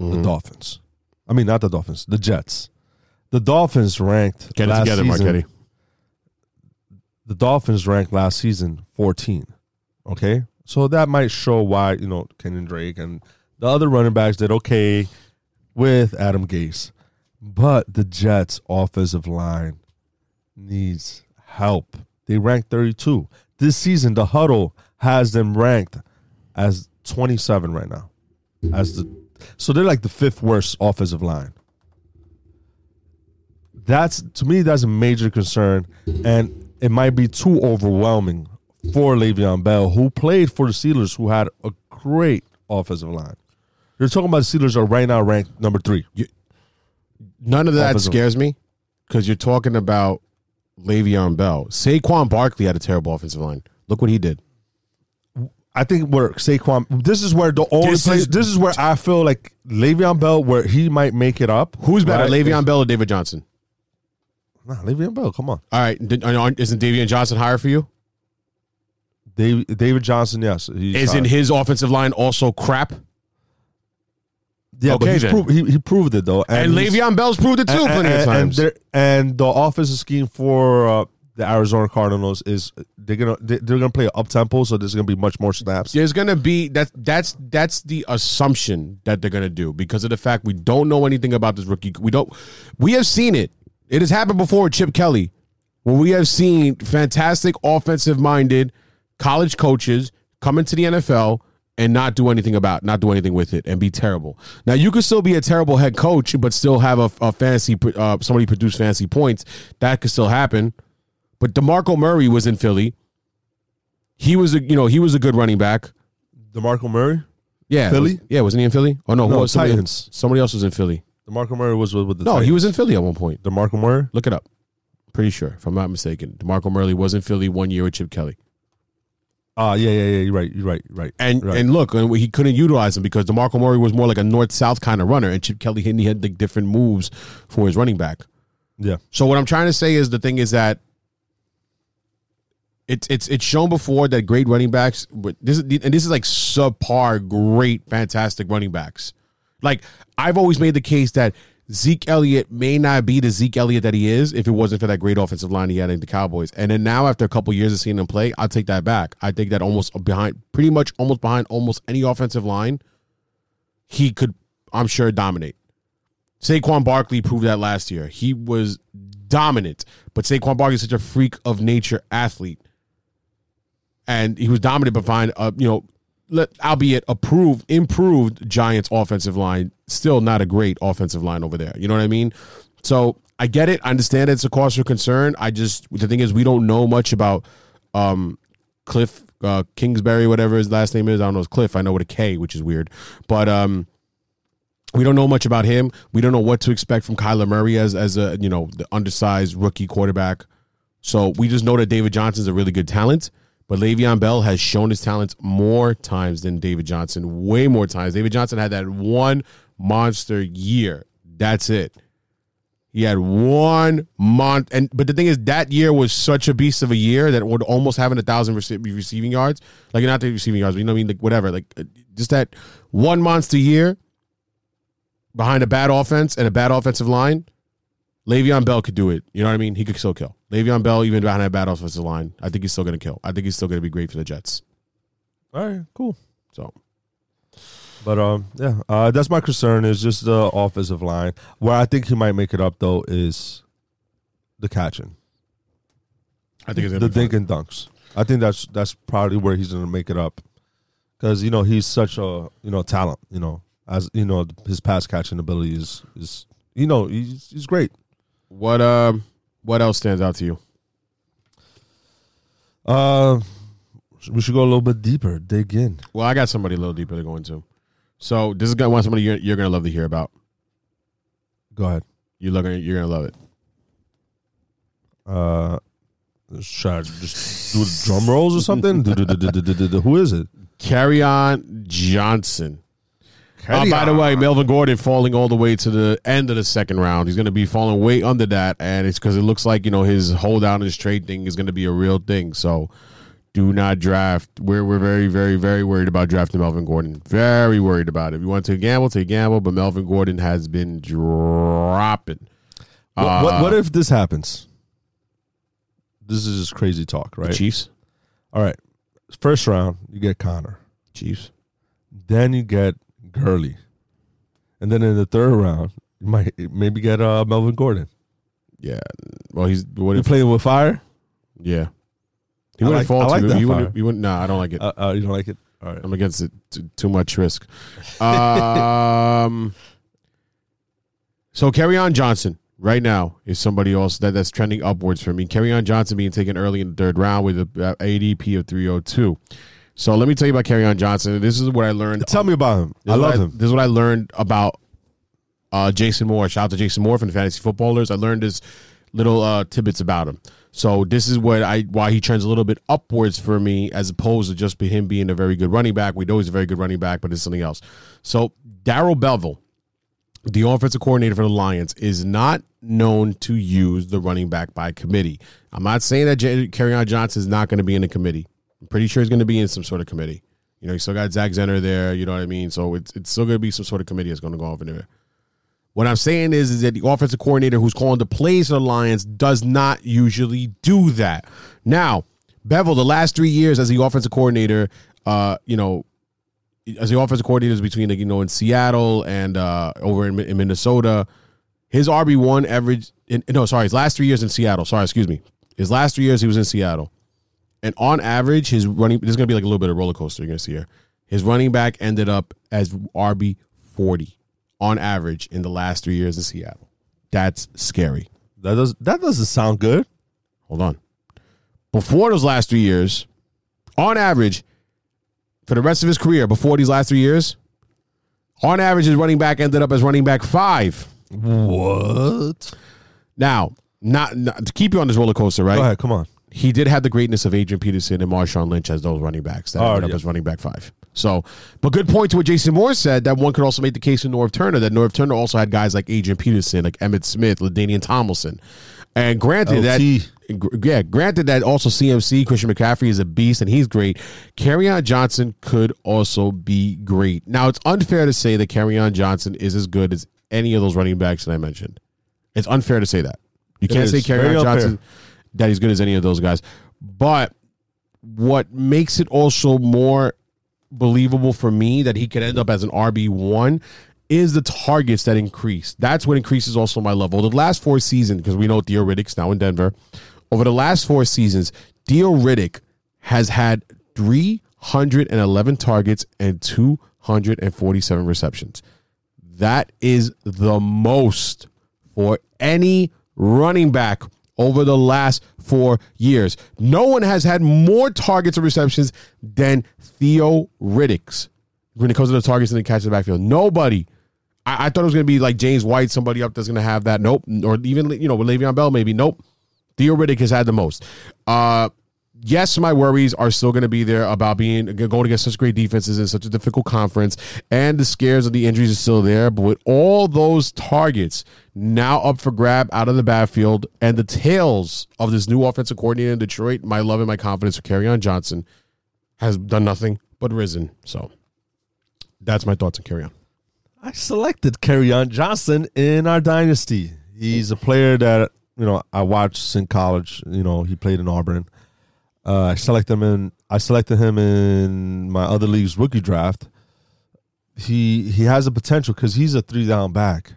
Mm-hmm. The Dolphins. I mean, not the Dolphins. The Jets. The Dolphins ranked. Get it last together, season, Marchetti. the Dolphins ranked last season 14. Okay. So that might show why, you know, Kenyon Drake and the other running backs did okay with Adam Gase. But the Jets' offensive line needs help. They ranked 32. This season, the huddle has them ranked as 27 right now. As the so they're like the fifth worst offensive line that's to me that's a major concern and it might be too overwhelming for Le'Veon Bell, who played for the Steelers, who had a great offensive line. You're talking about the Steelers are right now ranked number three. None of that Offensive- scares me because you're talking about Le'Veon Bell. Saquon Barkley had a terrible offensive line. Look what he did. I think where Saquon, this is where the only This place, is- this is where I feel like Le'Veon Bell, where he might make it up. Who's better, right? Le'Veon Bell or David Johnson? Nah, Le'Veon Bell, come on. All right, did- uh, uh, isn't Davian Johnson higher for you? David, David Johnson, yes. Isn't high. his offensive line also crap? Yeah, okay but he's then. prov- he, he proved it though. And, he's- Le'Veon Bell's proved it too and, plenty and, of times. And, there- and the offensive scheme for uh, the Arizona Cardinals is they're gonna they- they're gonna play up tempo, so there's gonna be much more snaps. There's gonna be that. That's that's the assumption that they're gonna do because of the fact we don't know anything about this rookie. We don't. We have seen it. It has happened before with Chip Kelly, where we have seen fantastic offensive minded college coaches come into the NFL and not do anything about, not do anything with it, and be terrible. Now you could still be a terrible head coach, but still have a, a fantasy uh, somebody produce fancy points. That could still happen. But Demarco Murray was in Philly. He was a you know he was a good running back. Demarco Murray, Yeah, Philly? was- yeah, wasn't he in Philly? Oh no, who No, was somebody, Titans. somebody else was in Philly. Demarco Murray was with, with the No, he was in Philly at one point. Demarco Murray. Look it up. Pretty sure, if I'm not mistaken. DeMarco Murray was in Philly one year with Chip Kelly. Ah, yeah, yeah, yeah. You're right. You're right. You're right. And right. and look, he couldn't utilize him because DeMarco Murray was more like a north south kind of runner, and Chip Kelly he had like different moves for his running back. yeah, So what I'm trying to say is the thing is that it's it's it's shown before that great running backs, but this is and this is like subpar, great, fantastic running backs. Like I've always made the case that Zeke Elliott may not be the Zeke Elliott that he is if it wasn't for that great offensive line he had in the Cowboys. And then now after a couple years of seeing him play, I'll take that back. I think that almost behind, pretty much almost behind almost any offensive line, he could, I'm sure, dominate. Saquon Barkley proved that last year. He was dominant, but Saquon Barkley is such a freak of nature athlete, and he was dominant behind, uh, you know, albeit approved, improved Giants offensive line. Still not a great offensive line over there. You know what I mean? So I get it. I understand it's a cause for concern. I just the thing is we don't know much about um, Cliff uh, Kingsbury, whatever his last name is. I don't know. It's Cliff. I know with a K, which is weird, but um, we don't know much about him. We don't know what to expect from Kyler Murray as as a you know the undersized rookie quarterback. So we just know that David Johnson's a really good talent, but Le'Veon Bell has shown his talents more times than David Johnson, way more times. David Johnson had that one monster year. That's it. He had one month, and but the thing is, that year was such a beast of a year that would almost having a thousand receiving yards, like not the receiving yards, but you know what I mean, like whatever, like uh, just that one monster year behind a bad offense and a bad offensive line. Le'Veon Bell could do it. You know what I mean? He could still kill. Le'Veon Bell, even behind that bad offensive line, I think he's still going to kill. I think he's still going to be great for the Jets. all right, cool. So But um, yeah, uh, that's my concern. Is just the offensive line. Where I think he might make it up though is the catching, I think it's the going dink and dunks. I think that's that's probably where he's gonna make it up, because you know he's such a you know talent. You know, as you know his pass catching ability is is you know he's he's great. What um what else stands out to you? Uh, we should go a little bit deeper, dig in. Well, I got somebody a little deeper to go into. So this is to want somebody you're, you're going to love to hear about. Go ahead. You're looking, you're going to love it. Uh, should I just do the drum rolls or something? Who is it? Kerryon Johnson. Uh, by the way, Melvin Gordon falling all the way to the end of the second round. He's going to be falling way under that, and it's because it looks like you know his hold down his trade thing is going to be a real thing. So, do not draft. We're we're very very very worried about drafting Melvin Gordon. Very worried about it. If you want to gamble, take gamble, but Melvin Gordon has been dropping. What, what, Uh, what if this happens? This is just crazy talk, right? Chiefs? All right. First round, you get Conner. Chiefs. Then you get Gurley. And then in the third round, you might maybe get uh, Melvin Gordon. Yeah. Well, he's what You if? playing with fire? Yeah. He I wouldn't like- fall I like too. that He fire. wouldn't. He wouldn't. Nah, I don't like it. Uh, uh, you don't like it? All right. I'm against it. Too, too much risk. Um. So Kerryon Johnson. right now is somebody else that, that's trending upwards for me. Kerryon Johnson being taken early in the third round with a uh, ADP of 302. So let me tell you about Kerryon Johnson. This is what I learned. Tell me about him. I love him. This is what I learned about uh, Jason Moon. Shout out to Jason Moon from the Fantasy Footballers. I learned this little uh, tidbits about him. So this is what I why he trends a little bit upwards for me as opposed to just him being a very good running back. We know he's a very good running back, but it's something else. So Darrell Bevell, the offensive coordinator for the Lions, is not known to use the running back by committee. I'm not saying that J- Kerryon Johnson is not going to be in the committee. I'm pretty sure he's going to be in some sort of committee. You know, you still got Zach Zenner there. You know what I mean? So it's it's still going to be some sort of committee that's going to go over there. What I'm saying is, is that the offensive coordinator who's calling the plays for the Lions does not usually do that. Now, Bevell, the last three years as the offensive coordinator, uh, you know, as the offensive coordinator between like, you know in Seattle and uh, over in, in Minnesota, his RB one average. In, no, sorry, his last three years in Seattle. Sorry, excuse me. His last three years he was in Seattle, and on average, his running. This is gonna be like a little bit of roller coaster. You're gonna see here. His running back ended up as RB forty on average in the last three years in Seattle. That's scary. That does that doesn't sound good. Hold on. Before those last three years, on average, for the rest of his career, before these last three years, on average, his running back ended up as running back five. What? Now, not, not to keep you on this roller coaster, right? Go ahead, come on. He did have the greatness of Adrian Peterson and Marshawn Lynch as those running backs that Oh, ended up as running back five. So, but good point to what Jason Moon said that one could also make the case in Norv Turner that Norv Turner also had guys like Adrian Peterson, like Emmitt Smith, LaDainian Tomlinson. And granted that LT. gr- yeah, granted that also CMC Christian McCaffrey is a beast and he's great. Kerryon Johnson could also be great. Now it's unfair to say that Kerryon Johnson is as good as any of those running backs that I mentioned. It's unfair to say that. You can't say Kerryon unfair. That he's good as any of those guys. But what makes it also more believable for me that he could end up as an RB one is the targets that increase. That's what increases also my level. The last four seasons, because we know Theo Riddick's now in Denver. Over the last four seasons, Theo Riddick has had 311 targets and 247 receptions. That is the most for any running back over the last four years. No one has had more targets and receptions than Theo Riddick's when it comes to the targets and the catch in the backfield. Nobody. I, I thought it was going to be like James White, somebody up that's going to have that. Nope. Or even, you know, with Le'Veon Bell, maybe. Nope. Theo Riddick has had the most. Uh, yes, my worries are still going to be there about being going against such great defenses in such a difficult conference, and the scares of the injuries are still there. But with all those targets now up for grab out of the backfield, and the tails of this new offensive coordinator in Detroit, my love and my confidence for Kerryon Johnson has done nothing but risen. So that's my thoughts on Kerryon. I selected Kerryon Johnson in our dynasty. He's a player that you know I watched in college. You know he played in Auburn. Uh, I selected him in. I selected him in my other league's rookie draft. He he has a potential because he's a three down back.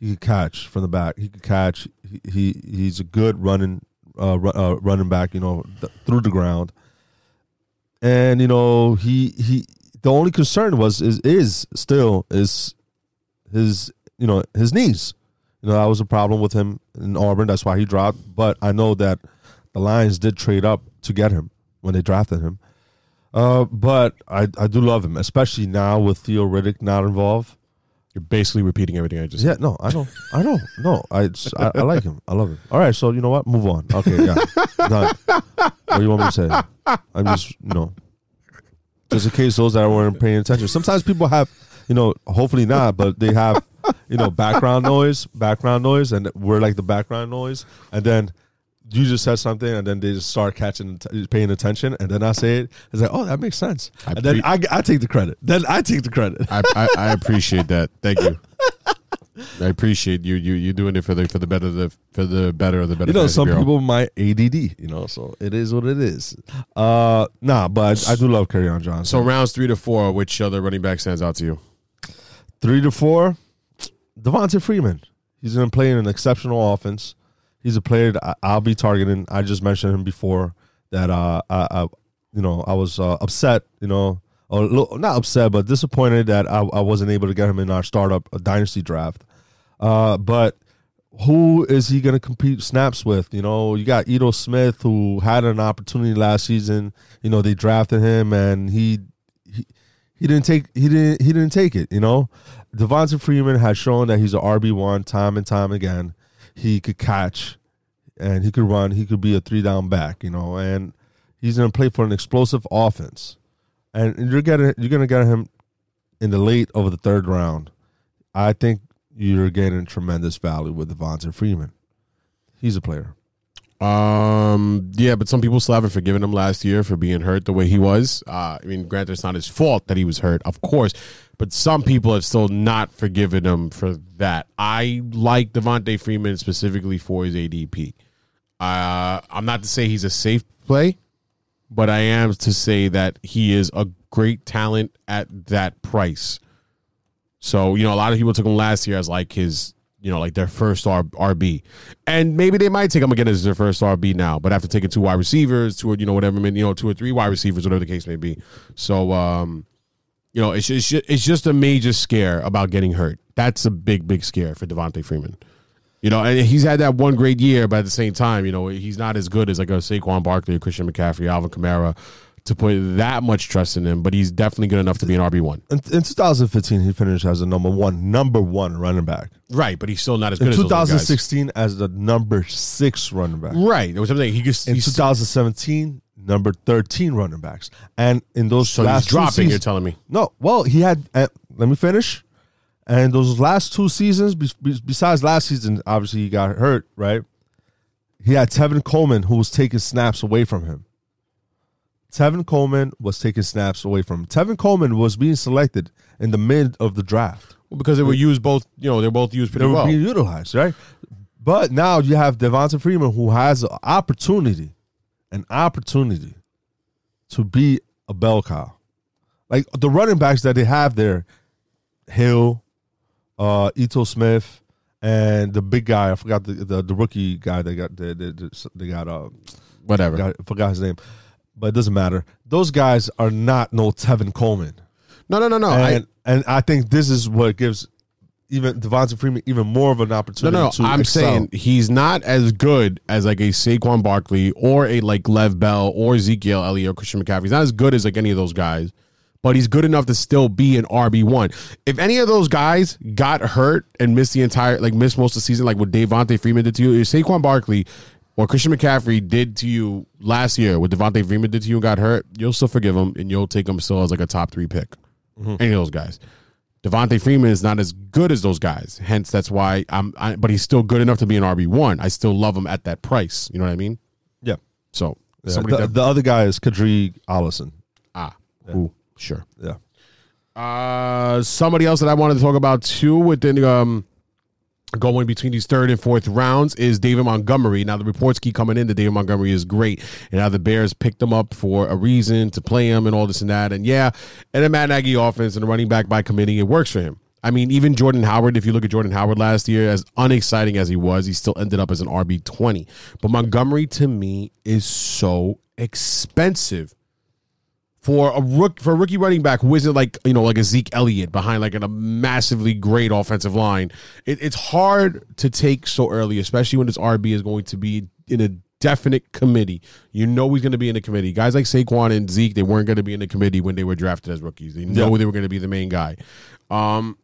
He could catch from the back. He could catch. He, he he's a good running uh, uh, running back. You know th- through the ground. And you know he he the only concern was is is still is his you know his knees. You know that was a problem with him in Auburn. That's why he dropped. But I know that the Lions did trade up to get him when they drafted him. Uh, but I I do love him, especially now with Theo Riddick not involved. You're basically repeating everything I just Yeah, said. no, I don't. I don't. No, I, I I like him. I love him. All right, so you know what? Move on. Okay, yeah, done. What do you want me to say? I'm just you know, just in case those that weren't paying attention. Sometimes people have, you know, hopefully not, but they have, you know, background noise, background noise, and we're like the background noise, and then. You just said something, and then they just start catching, paying attention, and then I say it. It's like, oh, that makes sense. I and then I, I take the credit. Then I take the credit. I, I, I appreciate that. Thank you. I appreciate you you you doing it for the for the better the for the better of the better. you know, some Bureau. people might ADD, you know, so it is what it is. Uh, nah, but I, I do love on Johnson. So rounds three to four, which other running back stands out to you? three to four, Devonta Freeman. he's been playing an exceptional offense. He's a player that I, I'll be targeting. I just mentioned him before that uh, I, I you know, I was uh, upset, you know, or not upset, but disappointed that I, I wasn't able to get him in our startup uh, dynasty draft. Uh, but who is he going to compete snaps with? You know, you got Ito Smith who had an opportunity last season. You know, they drafted him and he he, he didn't take he didn't he didn't take it. You know, Devonta Freeman has shown that he's a RB one time and time again. He could catch and he could run. He could be a three down back. You know, and he's going to play for an explosive offense. And you're getting you're going to get him in the late of the third round. I think you're getting tremendous value with Devonta Freeman. He's a player. Um, yeah, but some people still haven't forgiven him last year for being hurt the way he was. Uh, I mean, granted, it's not his fault that he was hurt, of course, but some people have still not forgiven him for that. I like Devonta Freeman specifically for his ADP. Uh, I'm not to say he's a safe play, but I am to say that he is a great talent at that price. So, you know, a lot of people took him last year as like his, you know, like their first R- RB. And maybe they might take him again as their first RB now, but after taking two wide receivers, two, or, you know, whatever, you know, two or three wide receivers, whatever the case may be. So, um, you know, it's just, it's just a major scare about getting hurt. That's a big, big scare for Devonta Freeman. You know, and he's had that one great year, but at the same time, you know, he's not as good as like a Saquon Barkley or Christian McCaffrey, Alvin Kamara to put that much trust in him, but he's definitely good enough to be an RB one. In, in 2015, he finished as a number one, number one running back. Right, but he's still not as good In as those 2016, as the number six running back. Right, it was something he just In he's, 2017, number 13 running backs. And in those so he's last two dropping. seasons- You're telling me? No, well, he had. Uh, let me finish. And those last two seasons, be- be- besides last season, obviously he got hurt, right? He had Tevin Coleman who was taking snaps away from him. Tevin Coleman was taking snaps away from him. Tevin Coleman was being selected in the mid of the draft. Well, because they were used both. You know, they're both used They pretty were well. being utilized, right? But now you have Devonta Freeman who has an opportunity, an opportunity to be a bell cow. Like the running backs that they have there, Hill, uh, Ito Smith, and the big guy. I forgot the the, the rookie guy they got. They, they, they got. Uh, Whatever. got, I forgot his name, but it doesn't matter. Those guys are not no Tevin Coleman, No, no, no, no. and I, and I think this is what gives even Devonta Freeman even more of an opportunity. no, no. to I'm excel. saying he's not as good as like a Saquon Barkley or a like Lev Bell or Ezekiel Elliott or Christian McCaffrey. He's not as good as like any of those guys, but he's good enough to still be an RB one. If any of those guys got hurt and missed the entire like missed most of the season, like what Devonta Freeman did to you, if Saquon Barkley or Christian McCaffrey did to you last year, what Devonta Freeman did to you and got hurt, you'll still forgive him and you'll take him still as like a top three pick. Mm-hmm. Any of those guys. Devonta Freeman is not as good as those guys. Hence, that's why I'm. I, but he's still good enough to be an RB one. I still love him at that price. You know what I mean? yeah. So Yeah, the, that, the other guy is Kadri Allison. ah, ooh, sure. Yeah. Uh, somebody else that I wanted to talk about too within um going between these third and fourth rounds is David Montgomery. Now the reports keep coming in that David Montgomery is great, and how the Bears picked him up for a reason to play him and all this and that. And yeah, and a Matt Nagy offense and running back by committee, it works for him. I mean, even Jordan Howard, if you look at Jordan Howard last year, as unexciting as he was, he still ended up as an RB twenty. But Montgomery to me is so expensive for a rook for a rookie running back who isn't like you know like a Zeke Elliott behind like a massively great offensive line. It, it's hard to take so early, especially when this RB is going to be in a definite committee. You know he's going to be in the committee. Guys like Saquon and Zeke, they weren't going to be in the committee when they were drafted as rookies. They know Yeah. they were going to be the main guy. Um,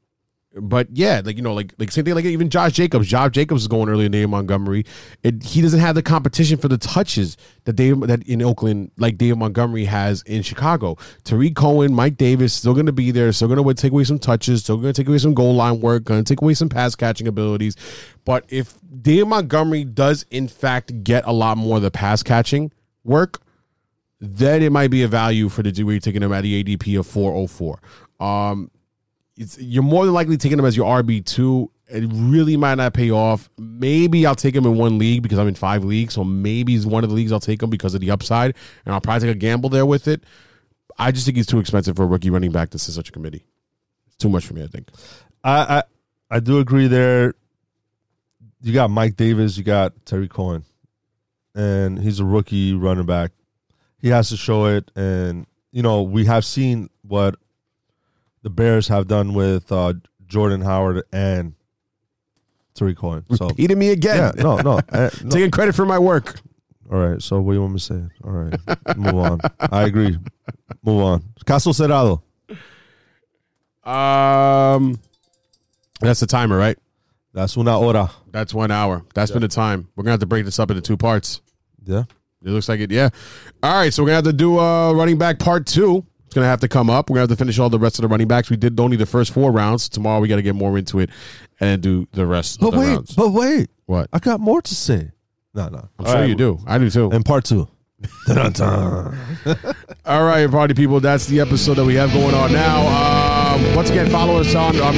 but yeah, like you know, like like same thing, like even Josh Jacobs. Josh Jacobs is going early in David Montgomery. It, he doesn't have the competition for the touches that Dave that in Oakland, like David Montgomery has in Chicago. Tarik Cohen, Mike Davis, still going to be there. Still going to take away some touches. Still going to take away some goal line work. Going to take away some pass catching abilities. But if David Montgomery does in fact get a lot more of the pass catching work, then it might be a value for the degree you're taking him at the ADP of 404. Um, you're more than likely taking him as your RB two. It really might not pay off. Maybe I'll take him in one league because I'm in five leagues, so maybe he's one of the leagues I'll take him because of the upside, and I'll probably take a gamble there with it. I just think he's too expensive for a rookie running back to sit such a committee. It's too much for me. I think. I, I I do agree there. You got Mike Davis, you got Terry Cohen, and he's a rookie running back. He has to show it, and you know we have seen what the Bears have done with uh, Jordan Howard and Tarik Cohen. So Repeating me again. yeah, no, no, uh, no. Taking credit for my work. All right. So what do you want me to say? All right. Move on. I agree. Move on. Caso cerrado. Um, that's the timer, right? That's una hora. That's one hour. That's been the time. We're gonna have to break this up into two parts. Yeah. It looks like it. Yeah. All right. So we're gonna have to do uh running back part two. It's gonna have to come up. We're gonna have to finish all the rest of the running backs. We did only the first four rounds. Tomorrow we got to get more into it and do the rest. But of the wait. rounds. But wait. what? I got more to say. No, no. I'm sure you do. I do too. And part two. All right, party people. That's the episode that we have going on now. Um, once again, follow us on um,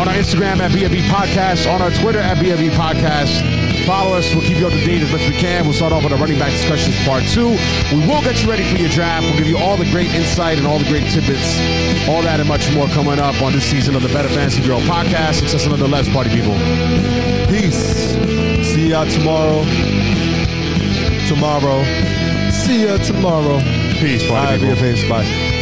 on our Instagram at BFB Podcast, on our Twitter at BFB Podcast. Follow us. We'll keep you up to date as much as we can. We'll start off with our running back discussions part two. We will get you ready for your draft. We'll give you all the great insight and all the great tidbits, all that and much more coming up on this season of the Better Fantasy Bureau Podcast. Success nonetheless, party people. Peace. See y'all tomorrow. Tomorrow. See ya tomorrow. Peace, Bye, party people. BFAs. Bye.